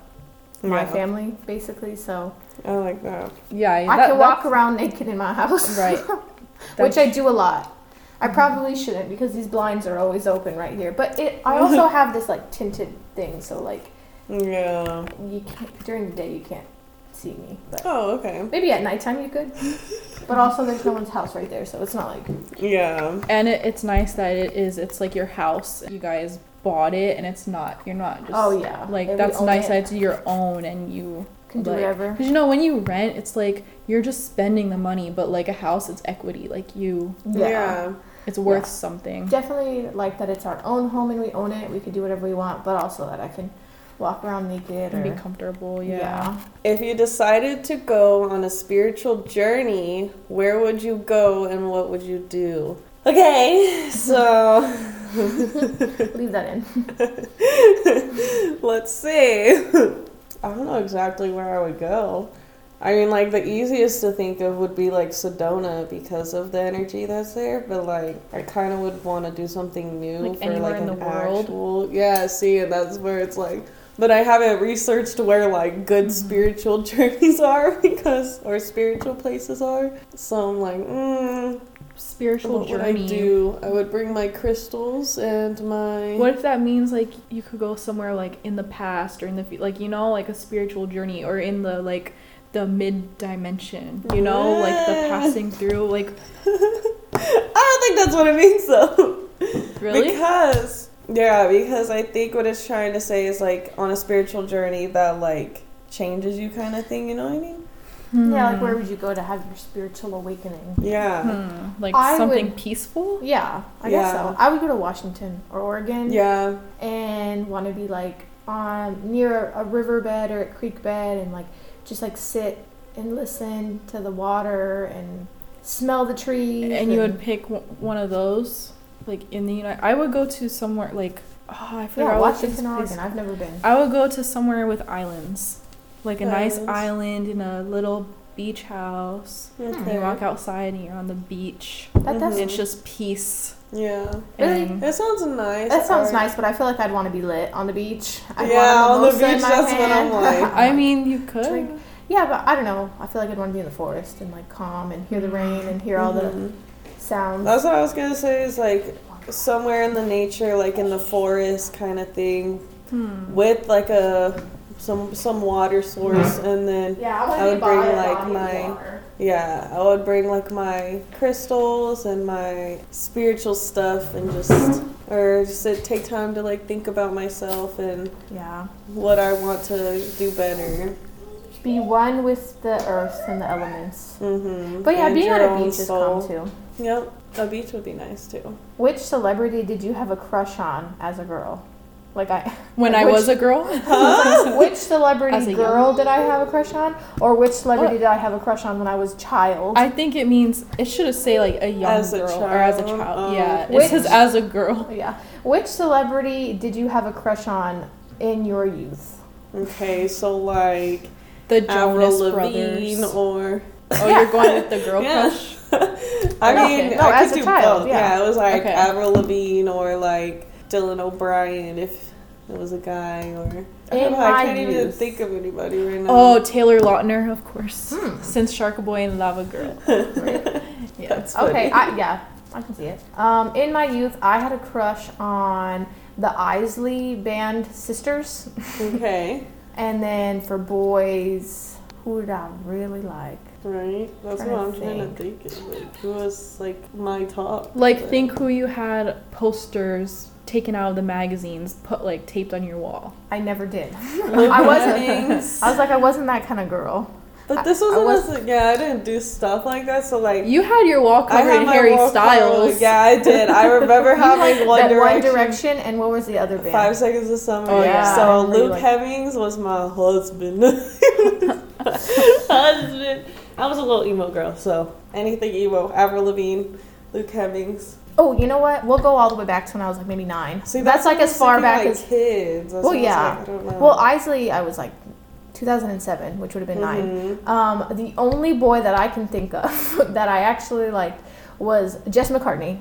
Speaker 1: my
Speaker 3: Yeah,
Speaker 1: family basically. So
Speaker 3: I like that.
Speaker 2: Yeah.
Speaker 1: I
Speaker 2: that-
Speaker 1: can walk around naked in my house.
Speaker 2: Right.
Speaker 1: which I do a lot. I probably shouldn't because these blinds are always open right here. But it, I also have this like tinted thing, so like
Speaker 3: Yeah.
Speaker 1: you can't during the day you can't see me, but
Speaker 3: Oh, okay.
Speaker 1: maybe at nighttime you could. But also there's no one's house right there, so it's not like
Speaker 3: Yeah.
Speaker 2: And it, it's nice that it is. It's like your house. You guys bought it, and it's not. You're not just.
Speaker 1: oh yeah,
Speaker 2: Like
Speaker 1: And
Speaker 2: that's nice
Speaker 1: it,
Speaker 2: that it's your own, and you.
Speaker 1: can do
Speaker 2: like-
Speaker 1: whatever.
Speaker 2: Cause you know when you rent, it's like you're just spending the money, but like a house, it's equity. Like you,
Speaker 3: Yeah.
Speaker 2: it's worth
Speaker 1: Yeah.
Speaker 2: something.
Speaker 1: Definitely like that it's our own home and we own it. We could do whatever we want, but also that I can walk around naked
Speaker 2: And
Speaker 1: or
Speaker 2: be comfortable. Yeah.
Speaker 3: If you decided to go on a spiritual journey, where would you go and what would you do? Okay, so
Speaker 1: leave that in.
Speaker 3: let's see. I don't know exactly where I would go. I mean, like, the easiest to think of would be like Sedona because of the energy that's there, but like, I kind of would want to do something new
Speaker 2: Like
Speaker 3: for
Speaker 2: anywhere
Speaker 3: like
Speaker 2: in
Speaker 3: an
Speaker 2: the world?
Speaker 3: actual. Yeah, see, and that's where it's like. But I haven't researched where like good
Speaker 2: Mhm.
Speaker 3: spiritual journeys are because or spiritual places are. So I'm like, mm,
Speaker 2: Spiritual
Speaker 3: what would. I do? I would bring my crystals and my.
Speaker 2: What if that means like you could go somewhere like in the past or in the like you know like a spiritual journey or in the like the mid dimension you know like the passing through like
Speaker 3: I don't think that's what it means though.
Speaker 2: really
Speaker 3: Because yeah, because I think what it's trying to say is like on a spiritual journey that like changes you kind of thing. You know what I mean?
Speaker 1: Yeah, like
Speaker 2: Hmm.
Speaker 1: where would you go to have your spiritual awakening?
Speaker 3: Yeah.
Speaker 2: Hmm. like
Speaker 1: I
Speaker 2: something
Speaker 1: would-
Speaker 2: peaceful
Speaker 1: Yeah, I guess so. I would go to Washington or Oregon.
Speaker 3: Yeah.
Speaker 1: and want to be like on near a riverbed or a creek bed and like just like sit and listen to the water and smell the trees.
Speaker 2: and you would pick one of those like in the United I would go to somewhere like oh I forgot
Speaker 1: yeah,
Speaker 2: what
Speaker 1: Washington,
Speaker 2: this place-
Speaker 1: Oregon. I've never been.
Speaker 2: I would go to somewhere with islands like a nice
Speaker 3: Islands.
Speaker 2: island in a little beach house and you walk outside and you're on the beach
Speaker 1: That does.
Speaker 2: It's just peace
Speaker 3: Yeah.
Speaker 1: Really?
Speaker 3: That sounds nice.
Speaker 1: That sounds nice, but I feel like I'd want to be lit on the beach. I'd
Speaker 3: Yeah,
Speaker 1: want
Speaker 3: on the beach,
Speaker 1: my
Speaker 3: that's what I'm like.
Speaker 2: I mean you could
Speaker 1: Drink. Yeah, but I don't know. I feel like I'd want to be in the forest and like calm and hear the rain and hear all the
Speaker 3: Mhm.
Speaker 1: Sounds.
Speaker 3: That's what I was gonna say. Is like somewhere in the nature, like in the forest, kind of thing,
Speaker 2: Hmm.
Speaker 3: with like a some some water source, and then
Speaker 1: yeah, I
Speaker 3: I would bring, like, my-
Speaker 1: water.
Speaker 3: Yeah, I would bring like my crystals and my spiritual stuff and just or just to take time to like think about myself and
Speaker 1: Yeah.
Speaker 3: what I want to do better.
Speaker 1: Be one with the earth and the elements.
Speaker 3: Mm-hmm.
Speaker 1: But yeah,
Speaker 3: And
Speaker 1: being
Speaker 3: your
Speaker 1: at a
Speaker 3: own
Speaker 1: beach is calm too.
Speaker 3: Yep, a beach would be nice too.
Speaker 1: Which celebrity did you have a crush on as a girl? Like I,
Speaker 2: When I
Speaker 1: Which-
Speaker 2: was a girl,
Speaker 1: which celebrity
Speaker 2: a
Speaker 1: girl did I have a crush on, or which celebrity did I have a crush on when I was a child?
Speaker 2: I think it means it should have say like a young
Speaker 3: As a
Speaker 2: girl or as a
Speaker 3: child,
Speaker 2: child.
Speaker 3: oh.
Speaker 2: yeah, it says as a girl.
Speaker 1: yeah. Which celebrity did you have a crush on in your youth?
Speaker 3: Okay, so like
Speaker 2: The
Speaker 3: Avril
Speaker 2: Jonas
Speaker 3: Lavigne
Speaker 2: Brothers.
Speaker 3: or
Speaker 2: Oh, you're going with the girl
Speaker 3: Yeah.
Speaker 2: crush.
Speaker 3: I
Speaker 1: Okay,
Speaker 3: mean,
Speaker 1: no,
Speaker 3: I
Speaker 1: as
Speaker 3: could
Speaker 1: a
Speaker 3: do
Speaker 1: child,
Speaker 3: both.
Speaker 1: yeah.
Speaker 3: Yeah. it was like
Speaker 2: Okay.
Speaker 3: Avril Lavigne or like Dylan O'Brien if it was a guy or I don't know. I can't even
Speaker 1: youth.
Speaker 3: think of anybody right now.
Speaker 2: Oh, Taylor Lautner, of course.
Speaker 1: Hmm.
Speaker 2: Since Shark Boy and Lava Girl. yeah.
Speaker 3: That's funny.
Speaker 1: Okay, I, yeah, I can see it. Um, in my youth, I had a crush on the Isley Band sisters,
Speaker 3: okay,
Speaker 1: and then for boys, who did I really like?
Speaker 3: right. That's what I'm trying to think. Of. Like, who was like my top?
Speaker 2: Like,
Speaker 3: But-
Speaker 2: think who you had posters taken out of the magazines, put like taped on your wall.
Speaker 1: I never did. I wasn't. I was like, I wasn't that kind of girl.
Speaker 3: But this
Speaker 1: I- I
Speaker 3: wasn't
Speaker 1: was-
Speaker 3: as yeah. I didn't do stuff like that. So like.
Speaker 2: You had your wall
Speaker 3: I
Speaker 2: covered in
Speaker 3: my
Speaker 2: Harry Styles.
Speaker 3: covered. Yeah, I did. I remember having One
Speaker 1: that
Speaker 3: Direction.
Speaker 1: One Direction, and what was the other band?
Speaker 3: Five Seconds of Summer.
Speaker 2: Oh, yeah.
Speaker 3: So Luke
Speaker 1: like-
Speaker 3: Hemmings was my husband. husband. I was a little emo girl, so anything emo. Avril Lavigne, Luke Hemmings.
Speaker 1: Oh, you know what? We'll go all the way back to when I was like maybe nine.
Speaker 3: See,
Speaker 1: that's, like as far back
Speaker 3: like
Speaker 1: as.
Speaker 3: kids. That's
Speaker 1: Well,
Speaker 3: I
Speaker 1: yeah.
Speaker 3: like, I know.
Speaker 1: Well, Isley, I was like 2007, which would have been nine.
Speaker 3: Mhm.
Speaker 1: Um, the only boy that I can think of that I actually liked was Jesse McCartney.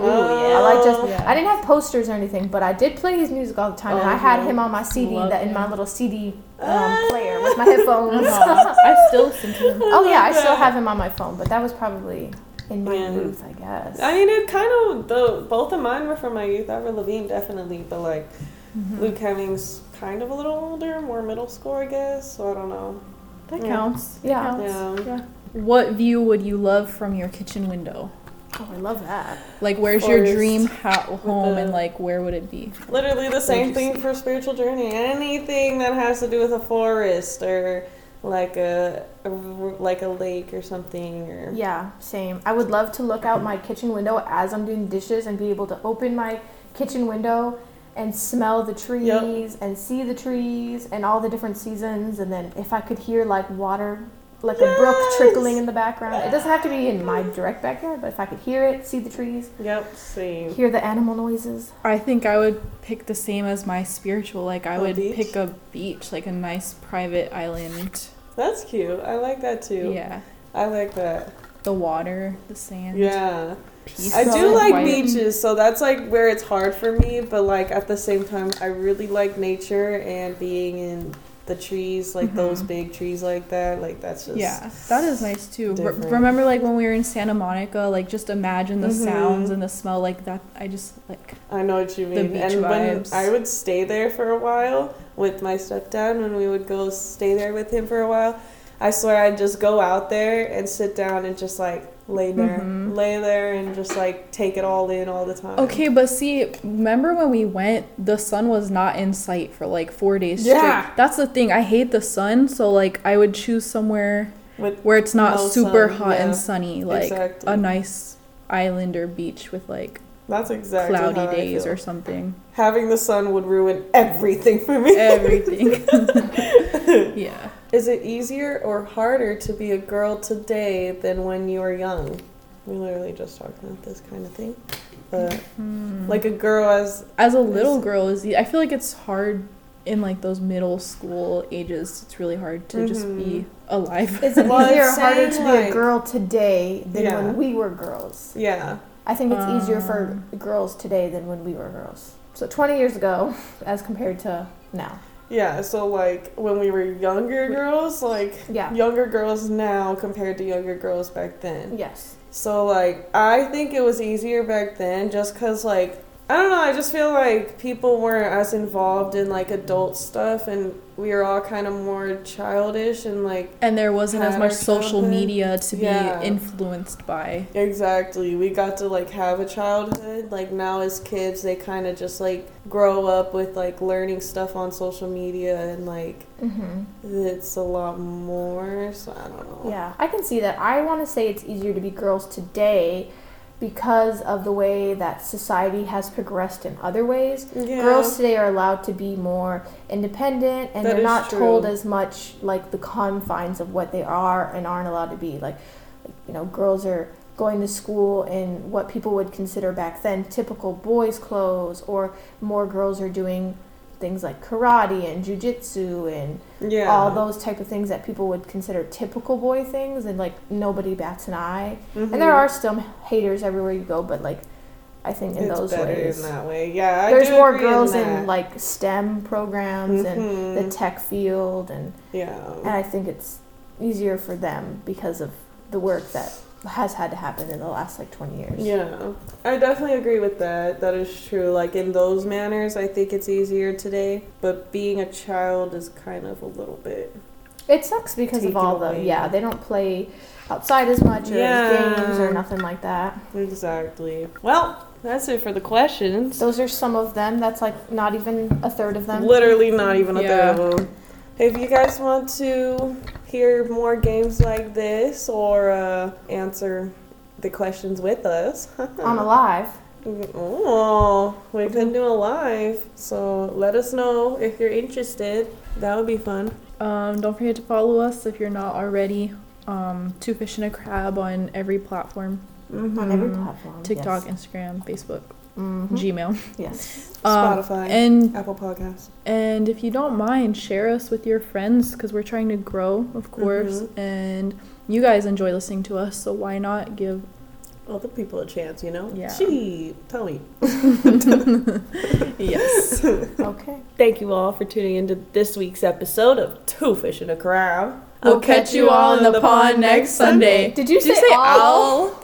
Speaker 3: Ooh, yeah.
Speaker 1: I like Jess.
Speaker 2: Yeah.
Speaker 1: I didn't have posters or anything, but I did play his music all the time, and I had
Speaker 3: Uh-huh.
Speaker 1: him on my CD
Speaker 2: Love
Speaker 1: that in
Speaker 2: him.
Speaker 1: my little CD um,
Speaker 3: Ah.
Speaker 1: player with my headphones.
Speaker 2: Uh-huh. I still listen to him.
Speaker 1: oh yeah, I still have him on my phone, but that was probably in my
Speaker 3: Yeah.
Speaker 1: youth, I guess.
Speaker 3: I mean, it kind of the both of mine were from my youth. Avril Lavigne definitely, but like
Speaker 1: Mm-hmm.
Speaker 3: Luke Hemmings, kind of a little older, more middle school, I guess. So I don't know.
Speaker 2: That
Speaker 3: Yeah.
Speaker 2: counts. That
Speaker 1: Yeah.
Speaker 2: counts.
Speaker 3: Yeah.
Speaker 2: What view would you love from your kitchen window?
Speaker 1: oh, I love that.
Speaker 2: Like, where's your dream ho- home,
Speaker 3: the-
Speaker 2: and like, where would it be?
Speaker 3: Literally the same thing
Speaker 2: see?
Speaker 3: for spiritual journey. Anything that has to do with a forest or like a, a like a lake or something or
Speaker 1: Yeah, same. I would love to look out my kitchen window as I'm doing dishes and be able to open my kitchen window and smell the trees and see the trees and all the different seasons and then if I could hear like water like a brook trickling in the background. It doesn't have to be in my direct backyard, but if I could hear it, see the trees,
Speaker 3: Yep, same.
Speaker 1: hear the animal noises.
Speaker 2: I think I would pick the same as my spiritual. Like, I
Speaker 3: A
Speaker 2: would
Speaker 3: beach?
Speaker 2: pick a beach, like a nice private island.
Speaker 3: That's cute. I like that too.
Speaker 2: Yeah.
Speaker 3: I like that.
Speaker 2: The water, the sand.
Speaker 3: Yeah. I do like
Speaker 2: quiet.
Speaker 3: beaches, so that's like where it's hard for me, but like at the same time I really like nature and being in the trees, like those
Speaker 2: Mhm.
Speaker 3: big trees like that. Like that's just
Speaker 2: Yeah, that is nice too. Re- remember, like when we were in Santa Monica, like just imagine the
Speaker 3: Mhm.
Speaker 2: sounds and the smell, like that. I just like.
Speaker 3: I know what you mean. and when. I would stay there for a while with my stepdad, when we would go stay there with him for a while, I swear I'd just go out there and sit down and just like lay there,
Speaker 2: Mhm.
Speaker 3: lay there, and just like take it all in all the time.
Speaker 2: Okay, but see, remember when we went, the sun was not in sight for like four days
Speaker 3: Yeah.
Speaker 2: straight. That's the thing. I hate the sun, so like I would choose somewhere
Speaker 3: With
Speaker 2: where it's not
Speaker 3: No
Speaker 2: super
Speaker 3: sun,
Speaker 2: hot
Speaker 3: yeah.
Speaker 2: and sunny, like
Speaker 3: exactly.
Speaker 2: a nice island or beach with like
Speaker 3: That's exactly
Speaker 2: cloudy
Speaker 3: how I
Speaker 2: days
Speaker 3: feel.
Speaker 2: or something.
Speaker 3: Having the sun would ruin everything for me.
Speaker 2: Everything. yeah.
Speaker 3: Is it easier or harder to be a girl today than when you were young? We literally just talked about this kind of thing. But
Speaker 2: Hmm.
Speaker 3: like a girl as
Speaker 2: as a little
Speaker 3: Yes.
Speaker 2: girl is i feel like it's hard in like those middle school ages it's really hard to just be alive
Speaker 1: Is it
Speaker 3: Well,
Speaker 1: easier or harder to
Speaker 3: saying,
Speaker 1: be a girl today than
Speaker 3: Yeah.
Speaker 1: when we were girls?
Speaker 3: yeah.
Speaker 1: I think it's easier for
Speaker 2: Um.
Speaker 1: girls today than when we were girls. So 20 years ago, as compared to now.
Speaker 3: Yeah, so like when we were younger girls, like
Speaker 1: Yeah.
Speaker 3: younger girls now compared to younger girls back then.
Speaker 1: Yes.
Speaker 3: So like I think it was easier back then just cuz like I don't know. I just feel like people weren't as involved in like adult stuff, and we were all kind of more childish and like
Speaker 2: And there wasn't as much social media to
Speaker 3: Yeah.
Speaker 2: be influenced by.
Speaker 3: exactly. We got to like have a childhood. Like now, as kids, they kind of just like grow up with like learning stuff on social media, and like
Speaker 1: hmm
Speaker 3: it's a lot more. So I don't know.
Speaker 1: Yeah, I can see that. I want to say it's easier to be girls today because of the way that society has progressed in other ways.
Speaker 3: Yeah.
Speaker 1: Girls today are allowed to be more independent and
Speaker 3: That
Speaker 1: they're not
Speaker 3: true.
Speaker 1: told as much like the confines of what they are and aren't allowed to be. Like, like, you know, girls are going to school in what people would consider back then typical boys' clothes, or more girls are doing things like karate and jujitsu and
Speaker 3: yeah.
Speaker 1: all those type of things that people would consider typical boy things and like nobody bats an eye
Speaker 3: Mhm.
Speaker 1: and there are still haters everywhere you go but like i think in
Speaker 3: it's
Speaker 1: those ways
Speaker 3: in that way. Yeah. I
Speaker 1: there's more girls in,
Speaker 3: that.
Speaker 1: like stem programs and
Speaker 3: Mhm.
Speaker 1: the tech field and
Speaker 3: yeah.
Speaker 1: and i think it's easier for them because of the work that has had to happen in the last like 20 years
Speaker 3: Yeah, I definitely agree with that. That is true. Like in those manners, I think it's easier today. But being a child is kind of a little bit.
Speaker 1: it sucks because of
Speaker 3: Taken
Speaker 1: all the
Speaker 3: away.
Speaker 1: yeah they don't play outside as much or
Speaker 3: Yeah.
Speaker 1: games or nothing like that
Speaker 3: Exactly. Well, that's it for the questions.
Speaker 1: Those are some of them. That's like not even a third of them.
Speaker 3: Literally not even a
Speaker 2: Yeah.
Speaker 3: third of them. If you guys want to hear more games like this or uh, answer the questions with us,
Speaker 1: On a live.
Speaker 3: Oh, we can do a live. So let us know if you're interested. That would be fun.
Speaker 2: Um, don't forget to follow us if you're not already. Um, Two Fish and a Crab on every platform
Speaker 1: On every platform.
Speaker 2: TikTok,
Speaker 1: Yes.
Speaker 2: Instagram, Facebook,
Speaker 1: Mhm.
Speaker 2: Gmail.
Speaker 1: Yes.
Speaker 2: Um,
Speaker 3: Spotify,
Speaker 2: and
Speaker 3: Apple Podcasts.
Speaker 2: And if you don't mind, share us with your friends because we're trying to grow, of course.
Speaker 3: Mhm.
Speaker 2: And you guys enjoy listening to us, so why not give?
Speaker 3: Other people a chance, you know?
Speaker 2: Yeah.
Speaker 3: Gee, tell me.
Speaker 2: Yes.
Speaker 1: Okay.
Speaker 3: Thank you all for tuning into this week's episode of Two Fish in a Crowd.
Speaker 2: We'll catch you all in the pond next Sunday.
Speaker 1: Did you
Speaker 2: Did you
Speaker 1: say,
Speaker 2: say
Speaker 1: all?
Speaker 2: owl?